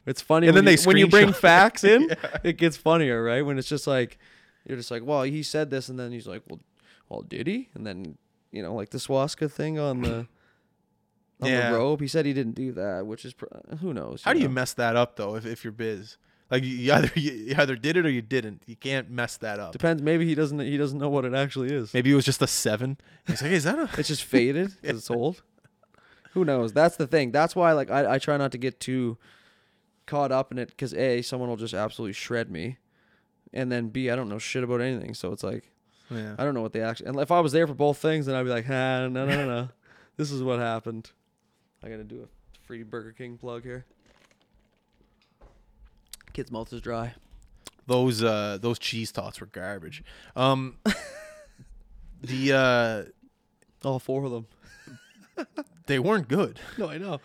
It's funny And when, then you, they when you bring screenshot. facts in, it gets funnier, right? When it's just like you're just like, well, he said this, and then he's like, well, well, did he? And then you know, like the swastika thing on the on Yeah. the robe, he said he didn't do that, which is pr- who knows? How do you know? mess that up though? If, if you're biz, like you, either you, you either did it or you didn't. You can't mess that up. Depends. Maybe he doesn't. He doesn't know what it actually is. Maybe it was just a seven. He's like, hey, is that a? It's just faded because it's old. Who knows? That's the thing. That's why, like, I, I try not to get too caught up in it because a someone will just absolutely shred me, and then b I don't know shit about anything. So it's like Yeah. I don't know what they actually. And if I was there for both things, then I'd be like, ah, no, no, no, no. this is what happened. I gotta do a free Burger King plug here. Kid's mouth is dry. Those uh those cheese tots were garbage. Um. the uh All four of them. they weren't good. No, I know.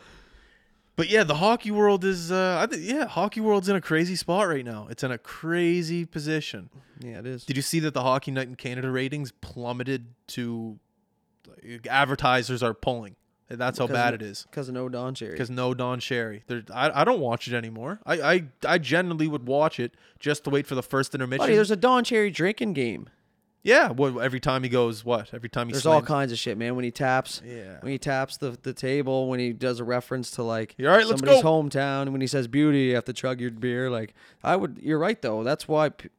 But yeah, the hockey world is. Uh, I think yeah, hockey world's in a crazy spot right now. It's in a crazy position. Yeah, it is. Did you see that the Hockey Night in Canada ratings plummeted to? like, Advertisers are pulling. That's how bad it is. Because no Don Cherry. Because no Don Cherry. There, I, I don't watch it anymore. I, I I generally would watch it just to wait for the first intermission. Buddy, there's a Don Cherry drinking game. yeah, what every time he goes, what every time he There's all kinds of shit, man. When he taps, Yeah. when he taps the, the table, when he does a reference to like Yeah, all right, let's somebody's go. hometown, when he says beauty, you have to chug your beer. Like I would, you're right though. That's why p-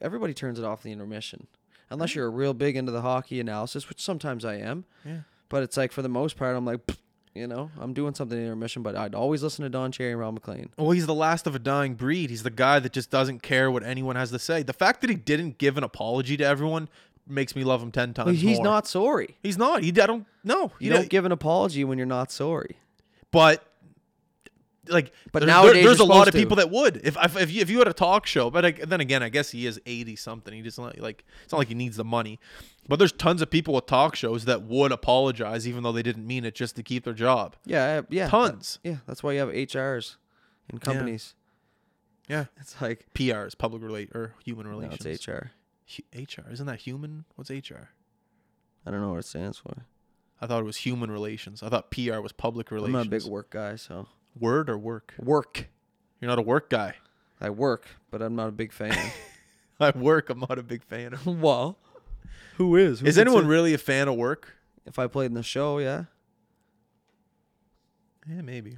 everybody turns it off the intermission, unless you're a real big into the hockey analysis, which sometimes I am. Yeah. But it's like for the most part, I'm like, you know, I'm doing something in intermission, but I'd always listen to Don Cherry and Ron MacLean. Well, he's the last of a dying breed. He's the guy that just doesn't care what anyone has to say. The fact that he didn't give an apology to everyone makes me love him ten times But he's more. not sorry. He's not. He. I don't. No. You he don't give an apology when you're not sorry. But like, But there- nowadays there- there's a lot of to. people that would. If if if you, if you had a talk show, but like, then again, I guess he is eighty something. He just not like it's not like he needs the money. But there's tons of people with talk shows that would apologize even though they didn't mean it just to keep their job. Yeah, yeah, Tons. Yeah, that's why you have HRs in companies. Yeah. It's like prs public relate or human no, relations. it's HR. Hu- HR isn't that human? What's HR? I don't know what it stands for. I thought it was human relations. I thought PR was public relations. I'm a big work guy, so Word or work? work. You're not a work guy. I work, but I'm not a big fan. I work. I'm not a big fan of. well, who is? Is anyone really a fan of work? If I played in the show, yeah. Yeah, maybe.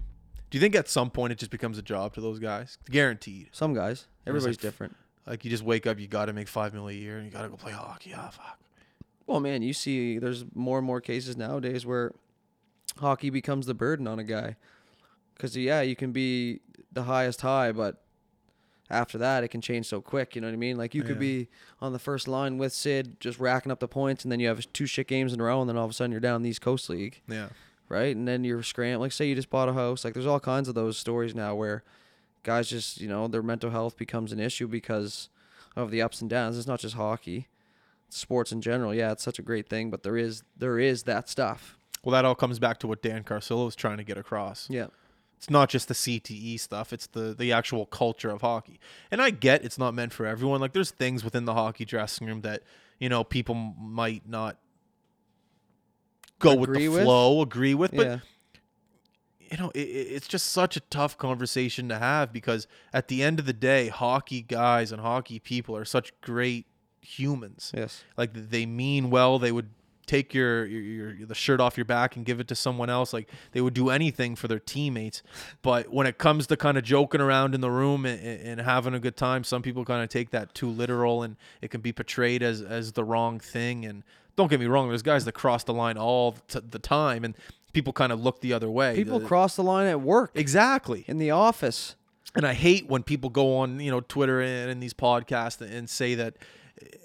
Do you think at some point it just becomes a job to those guys? Guaranteed. Some guys. Everybody's like- different. Like you just wake up, you got to make five mil a year, and you got to go play hockey. Ah, fuck. Well, man, you see, there's more and more cases nowadays where hockey becomes the burden on a guy. Because yeah, you can be the highest high, but after that, it can change so quick. You know what I mean? Like you could Yeah. be on the first line with Sid, just racking up the points, and then you have two shit games in a row, and then all of a sudden you're down in the East Coast League. Yeah. right? And then you're scrambling. Like, say you just bought a house. Like, there's all kinds of those stories now where guys just, you know, their mental health becomes an issue because of the ups and downs. It's not just hockey, sports in general. Yeah, it's such a great thing, but there is there is that stuff. Well, that all comes back to what Dan Carcillo was trying to get across. Yeah, It's not just the CTE stuff; it's the the actual culture of hockey. And I get it's not meant for everyone. Like, there's things within the hockey dressing room that you know people might not go with Agree the with? flow, agree with, but yeah, you know, it- it's just such a tough conversation to have because at the end of the day, hockey guys and hockey people are such great humans. yes, Like they mean well. They would take your, your, your the shirt off your back and give it to someone else. Like they would do anything for their teammates. But when it comes to kind of joking around in the room and, and having a good time, some people kind of take that too literal and it can be portrayed as as the wrong thing. And don't get me wrong, there's guys that cross the line all t- the time and people kind of look the other way. people The- cross the line at work, Exactly. in the office. And I hate when people go on, you know, Twitter and in these podcasts and say that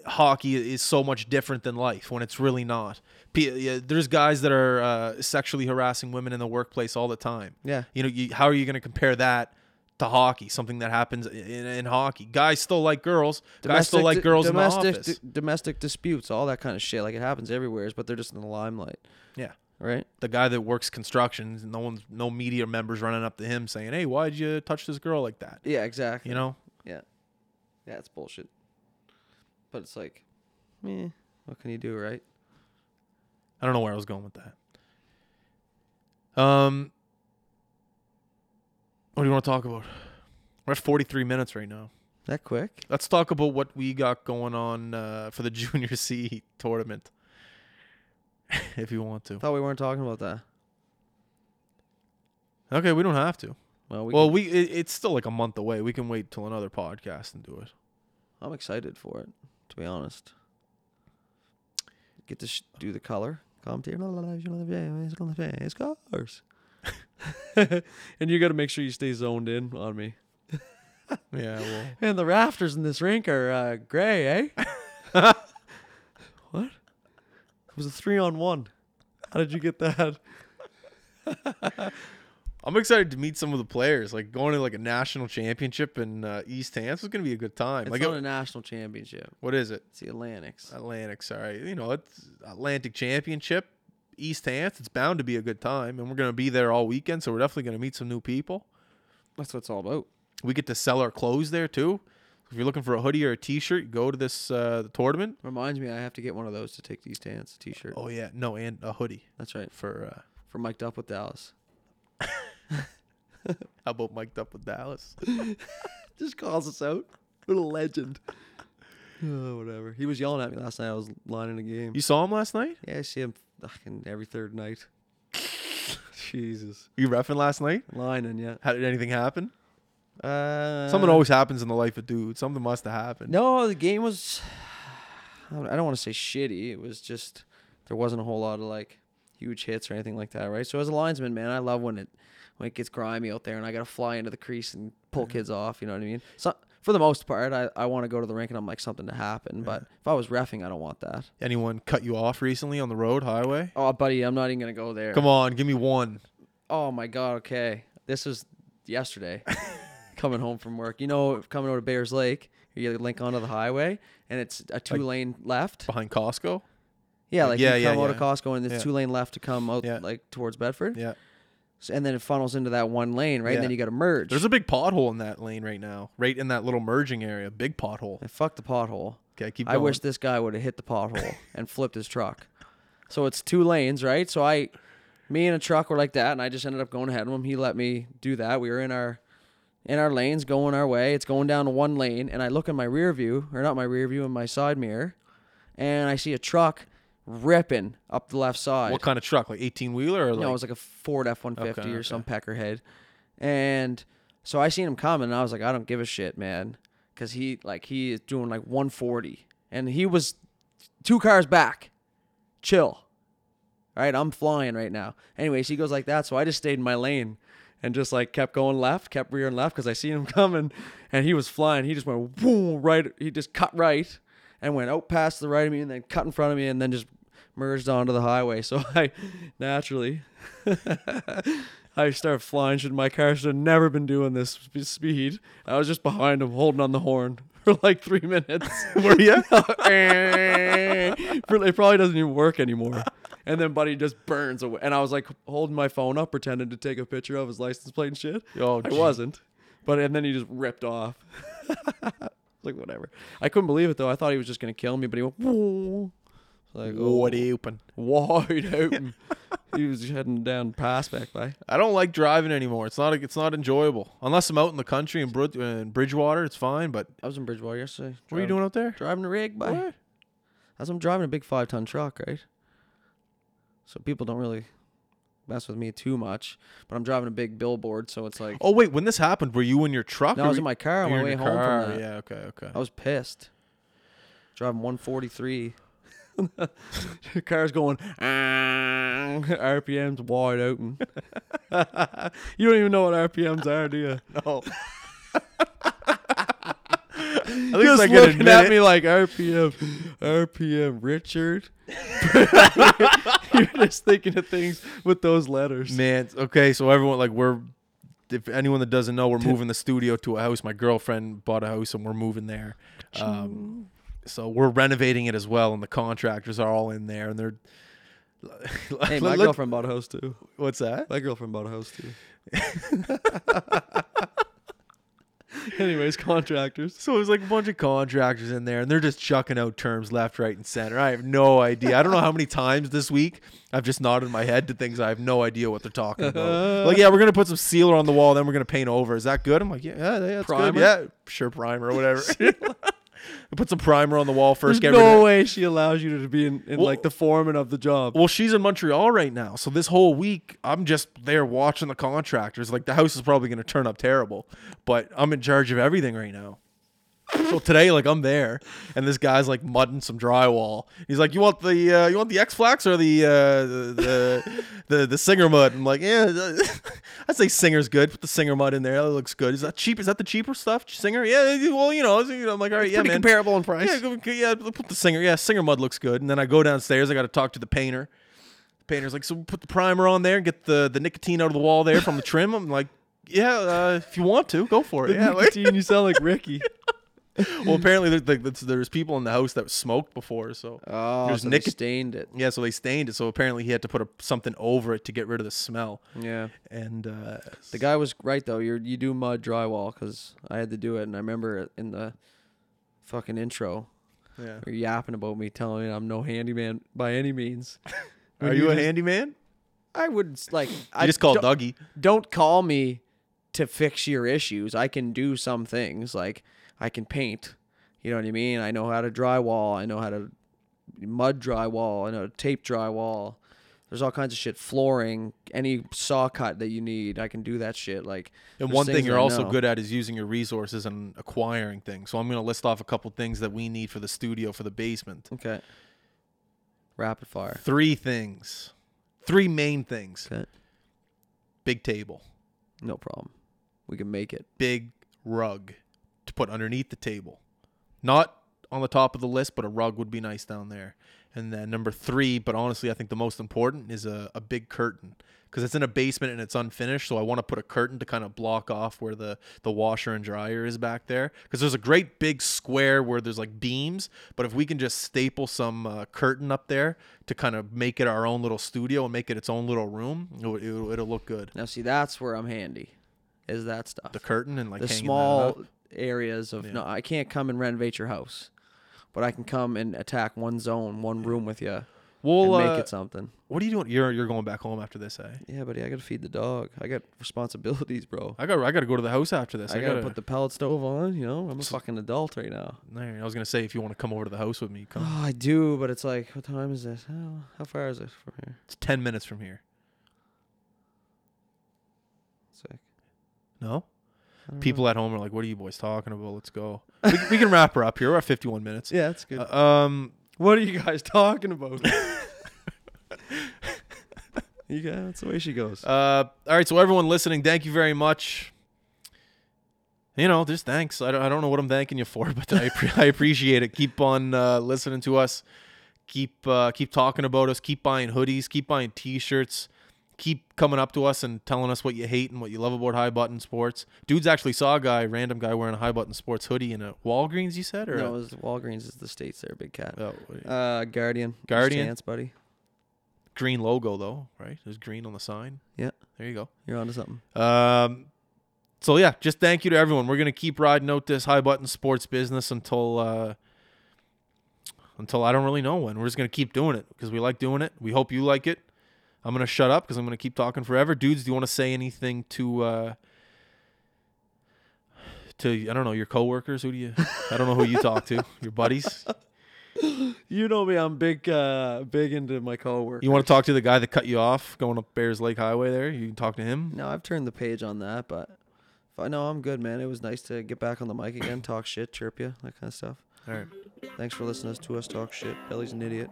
hockey is so much different than life when it's really not. P- yeah, There's guys that are uh, sexually harassing women in the workplace all the time. Yeah. You know, you, how are you going to compare that to hockey? Something that happens in, in hockey. Guys still like girls. guys still like girls domestic, in the office. di- domestic disputes, all that kind of shit. Like it happens everywhere, but they're just in the limelight, yeah. right? The guy that works construction, no one's, no media members running up to him saying, "Hey, why'd you touch this girl like that?" Yeah, exactly. You know, Yeah. Yeah, it's bullshit. But it's like, meh, what can you do, right? I don't know where I was going with that. Um, what do you want to talk about? We're at 43 minutes right now. That quick? Let's talk about what we got going on uh, for the Junior C tournament. if you want to. Thought we weren't talking about that. Okay, we don't have to. Well, we well, can- we it, it's still like a month away. We can wait till another podcast and do it. I'm excited for it, to be honest. Get to sh- do the color. Commentator. It's cars. and you got to make sure you stay zoned in on me. Yeah, well, And the rafters in this rink are uh, gray, eh? what? It was a three on one. How did you get that? I'm excited to meet some of the players. Like going to like a national championship in uh, East Hants is gonna be a good time. It's like, not it- a national championship. what is it? It's the Atlantics. Atlantic, sorry. You know, it's Atlantic Championship. East Hants. It's bound to be a good time, and we're gonna be there all weekend. So we're definitely gonna meet some new people. That's what it's all about. We get to sell our clothes there too. If you're looking for a hoodie or a T-shirt, go to this uh, tournament. Reminds me, I have to get one of those to take these dance t-shirt. Oh yeah, no, and a hoodie That's right. for. Uh, For mic'd up with Dallas. how about mic'd up with Dallas? Just calls us out. What a legend. oh, whatever. He was yelling at me last night. I was lining a game. You saw him last night? Yeah, I see him fucking every third night. Jesus. You refing last night? Lining, yeah. How did anything happen? Uh, Something always happens in the life of dude. Something must have happened. No, the game was. I don't- I don't want to say shitty. It was just there wasn't a whole lot of like huge hits or anything like that, right? So as a linesman, man, I love when it when it gets grimy out there and I got to fly into the crease and pull kids off. You know what I mean? So for the most part, I, I want to go to the rink and I'm like something to happen. But if I was refing, I don't want that. Anyone cut you off recently on the road highway? Oh, buddy, I'm not even gonna go there. Come on, give me one. Oh my god. Okay, this was yesterday. coming home from work, you know, coming over to Bayers Lake, you link onto the highway, and it's a two lane left. Behind Costco? Yeah, Like, like yeah, you yeah, come out yeah. of Costco and it's Yeah. two lane left to come out Yeah. like towards Bedford. Yeah. And then it funnels into that one lane, right? Yeah. And then you got to merge. There's a big pothole in that lane right now. Right in that little merging area. Big pothole. and fuck the pothole. Okay, keep Going. I wish this guy would have hit the pothole and flipped his truck. So it's two lanes, right? So I, me and a truck were like that, and I just ended up going ahead of him. He let me do that. We were in our, in our lanes, going our way. It's going down one lane, and I look in my rear view, or not my rear view, in my side mirror, and I see a truck ripping up the left side. What kind of truck? Like 18 wheeler or like no, it was like a Ford F one fifty Okay, or okay. some peckerhead, and so I seen him coming, and I was like, I don't give a shit, man, because he like he is doing like one forty, and he was two cars back, chill. All right, I'm flying right now. Anyways, he goes like that, so I just stayed in my lane and just like kept going left, kept rearing left because I seen him coming, and he was flying. He just went boom right. He just cut right and went out past the right of me, and then cut in front of me, and then just merged onto the highway. So I naturally, I started flying. Should my car should have never been doing this speed. I was just behind him, holding on the horn for like three minutes. Were you? it probably doesn't even work anymore. And then Buddy just burns away. And I was like holding my phone up, pretending to take a picture of his license plate and shit. Oh, I wasn't. But and then he just ripped off. Like whatever. I couldn't believe it though. I thought he was just gonna kill me, but he went Whoa. like oh, What open? wide open. he was heading down past back by. I don't like driving anymore. It's not it's not enjoyable. Unless I'm out in the country in, Brid- in Bridgewater, it's fine. But I was in Bridgewater yesterday. what are you doing out there? Driving a rig by. What? As I'm driving a big five ton truck, right? So people don't really mess with me too much. But I'm driving a big billboard, so it's like Oh wait, when this happened, were you in your truck? No, I was in my car on my way home car? from that. Yeah, okay, okay. I was pissed. Driving 143. the car's going "Ah," RPMs wide open. you don't even know what RPMs are, do you? no. At least Just I can looking at it. me like RPM, RPM, Richard. You're just thinking of things with those letters. Man, okay, so everyone like we're if anyone that doesn't know, we're moving the studio to a house. My girlfriend bought a house and we're moving there. Um, so we're renovating it as well, and the contractors are all in there, and they're. Hey, my Look- girlfriend bought a house too. What's that? My girlfriend bought a house too. Anyways, contractors. So there's like a bunch of contractors in there, and they're just chucking out terms left, right, and center. I have no idea. I don't know how many times this week I've just nodded my head to things I have no idea what they're talking about. like, yeah, we're gonna put some sealer on the wall, then we're gonna paint over. Is that good? I'm like, yeah, yeah, that's Primer? good. Yeah, sure, primer or whatever. put some primer on the wall first. There's no way she allows you to be in, in Well- like the foreman of the job. Well, she's in Montreal right now, so this whole week I'm just there watching the contractors. Like the house is probably going to turn up terrible, but I'm in charge of everything right now. So today, like I'm there, and this guy's like mudding some drywall. He's like, "You want the uh, you want the X Flax or the, uh, the the the the Singer mud?" I'm like, "Yeah, I'd say Singer's good. Put the Singer mud in there. That looks good. Is that cheap? Is that the cheaper stuff? Singer? Yeah. Well, you know, I'm like, all right, yeah, Pretty man. comparable in price. Yeah, yeah, put the singer. Yeah, singer mud looks good. And then I go downstairs. I got to talk to the painter. The painter's like, so put the primer on there, and get the the nicotine out of the wall there from the trim. I'm like, yeah, uh, if you want to, go for it. Yeah, like, nicotine, you sound like Ricky. well, apparently there's, like, there's- people in the house that smoked before, so Oh, There's so they nicot- stained it. yeah, so they stained it. So apparently he had to put a, something over it to get rid of the smell. Yeah. And uh, The guy was right though. You you do mud drywall because I had to do it, and I remember in the fucking intro, yeah. you're yapping about me, telling me I'm no handyman by any means. Are When you a just- handyman? I would like. You I just call Dougie. don't call me to fix your issues. I can do some things like I can paint. You know what I mean? I know how to drywall. I know how to mud drywall. I know how to tape drywall. There's all kinds of shit. Flooring, any saw cut that you need, I can do that shit. Like And one thing you're also good at is using your resources and acquiring things. So I'm going to list off a couple things that we need for the studio for the basement. Okay. Rapid fire. Three things. Three main things. Okay. Big table. No problem. We can make it. Big rug to put underneath the table. Not on the top of the list, but a rug would be nice down there. And then number three, but honestly, I think the most important is a, a big curtain because it's in a basement and it's unfinished. So I want to put a curtain to kind of block off where the, the washer and dryer is back there. Because there's a great big square where there's like beams. But if we can just staple some uh, curtain up there to kind of make it our own little studio and make it its own little room, it'll, it'll, it'll look good. Now see that's where I'm handy. Is that stuff. The curtain and like the hanging that small up. Areas of Yeah. no I can't come and renovate your house. But I can come and attack one zone, one room with you Well, and uh, make it something. what are you doing? You're you're going back home after this, eh? Yeah, buddy, I gotta feed the dog. I got responsibilities, bro. I got I got to go to the house after this. I, I, gotta, gotta put the pellet stove on. You know, I'm a fucking adult right now. I was gonna say if you want to come over to the house with me, come. Oh, I do, but it's like, what time is this? Oh, how far is it from here? It's ten minutes from here. Sick. No, Know. people at home are like, "What are you boys talking about? Let's go." we, can- we can wrap her up here. We're at fifty-one minutes. Yeah, that's good. Uh, um, what are you guys talking about? you guys, that's the way she goes. uh, all right. So everyone listening, thank you very much. You know, just thanks. I don't, I don't know what I'm thanking you for, but I, I appreciate it. Keep on uh, listening to us. Keep uh, keep talking about us. Keep buying hoodies. Keep buying T-shirts. Keep coming up to us and telling us what you hate and what you love about High Button Sports. Dudes actually saw a guy, random guy, wearing a High Button Sports hoodie in a Walgreens. You said, or no, a- it was Walgreens is the states there, big cat. oh, Uh, Guardian. Guardian? Chance, buddy. green logo though, right? There's green on the sign. Yeah. There you go. You're onto something. Um, so yeah, just thank you to everyone. We're gonna keep riding out this high button sports business until uh, until I don't really know when. We're just gonna keep doing it because we like doing it. We hope you like it. I'm gonna shut up because I'm gonna keep talking forever. Dudes, do you want to say anything to uh, to I don't know your coworkers? Who do you? I don't know who you talk to. Your buddies. You know me. I'm big, uh, big into my coworker. You want to talk to the guy that cut you off going up Bayers Lake Highway? There, you can talk to him. No, I've turned the page on that, but if I know I'm good, man. It was nice to get back on the mic again, talk shit, chirp you, that kind of stuff. All right. Thanks for listening to us talk shit. Billy's an idiot.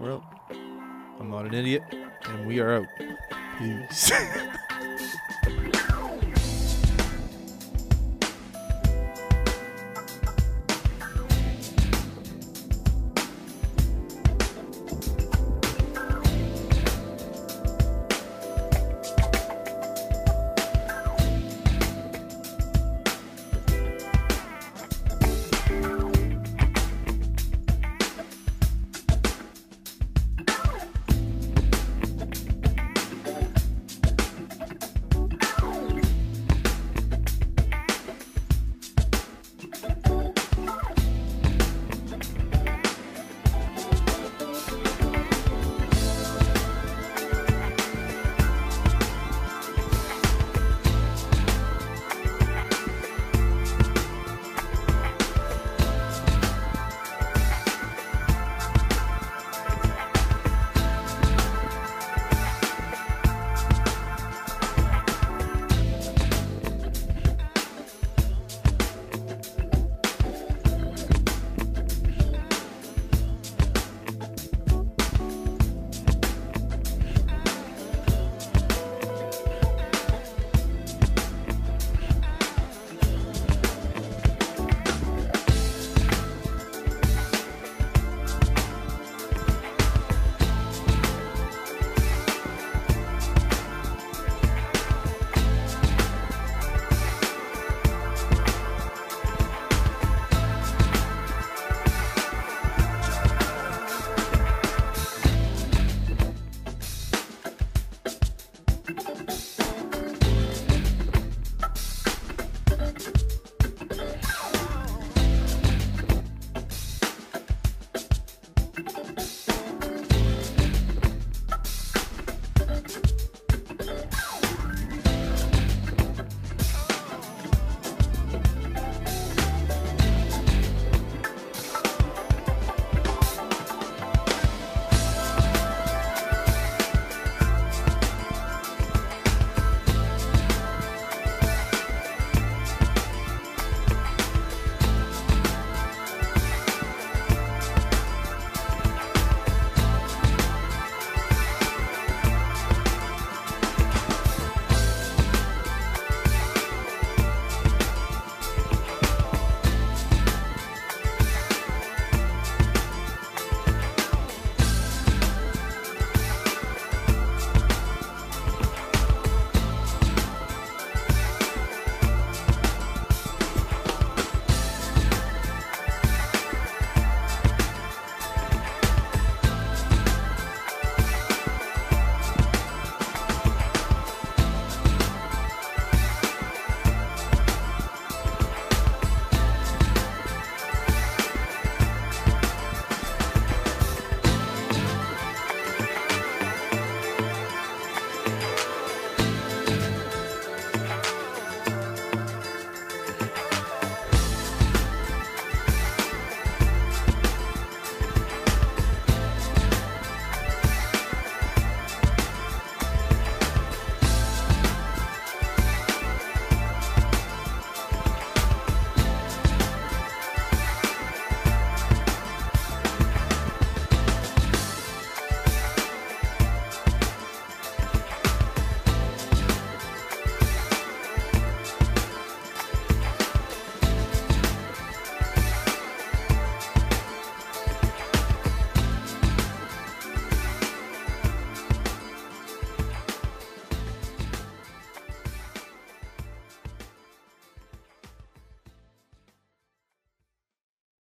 We're out. I'm not an idiot, and we are out. Peace.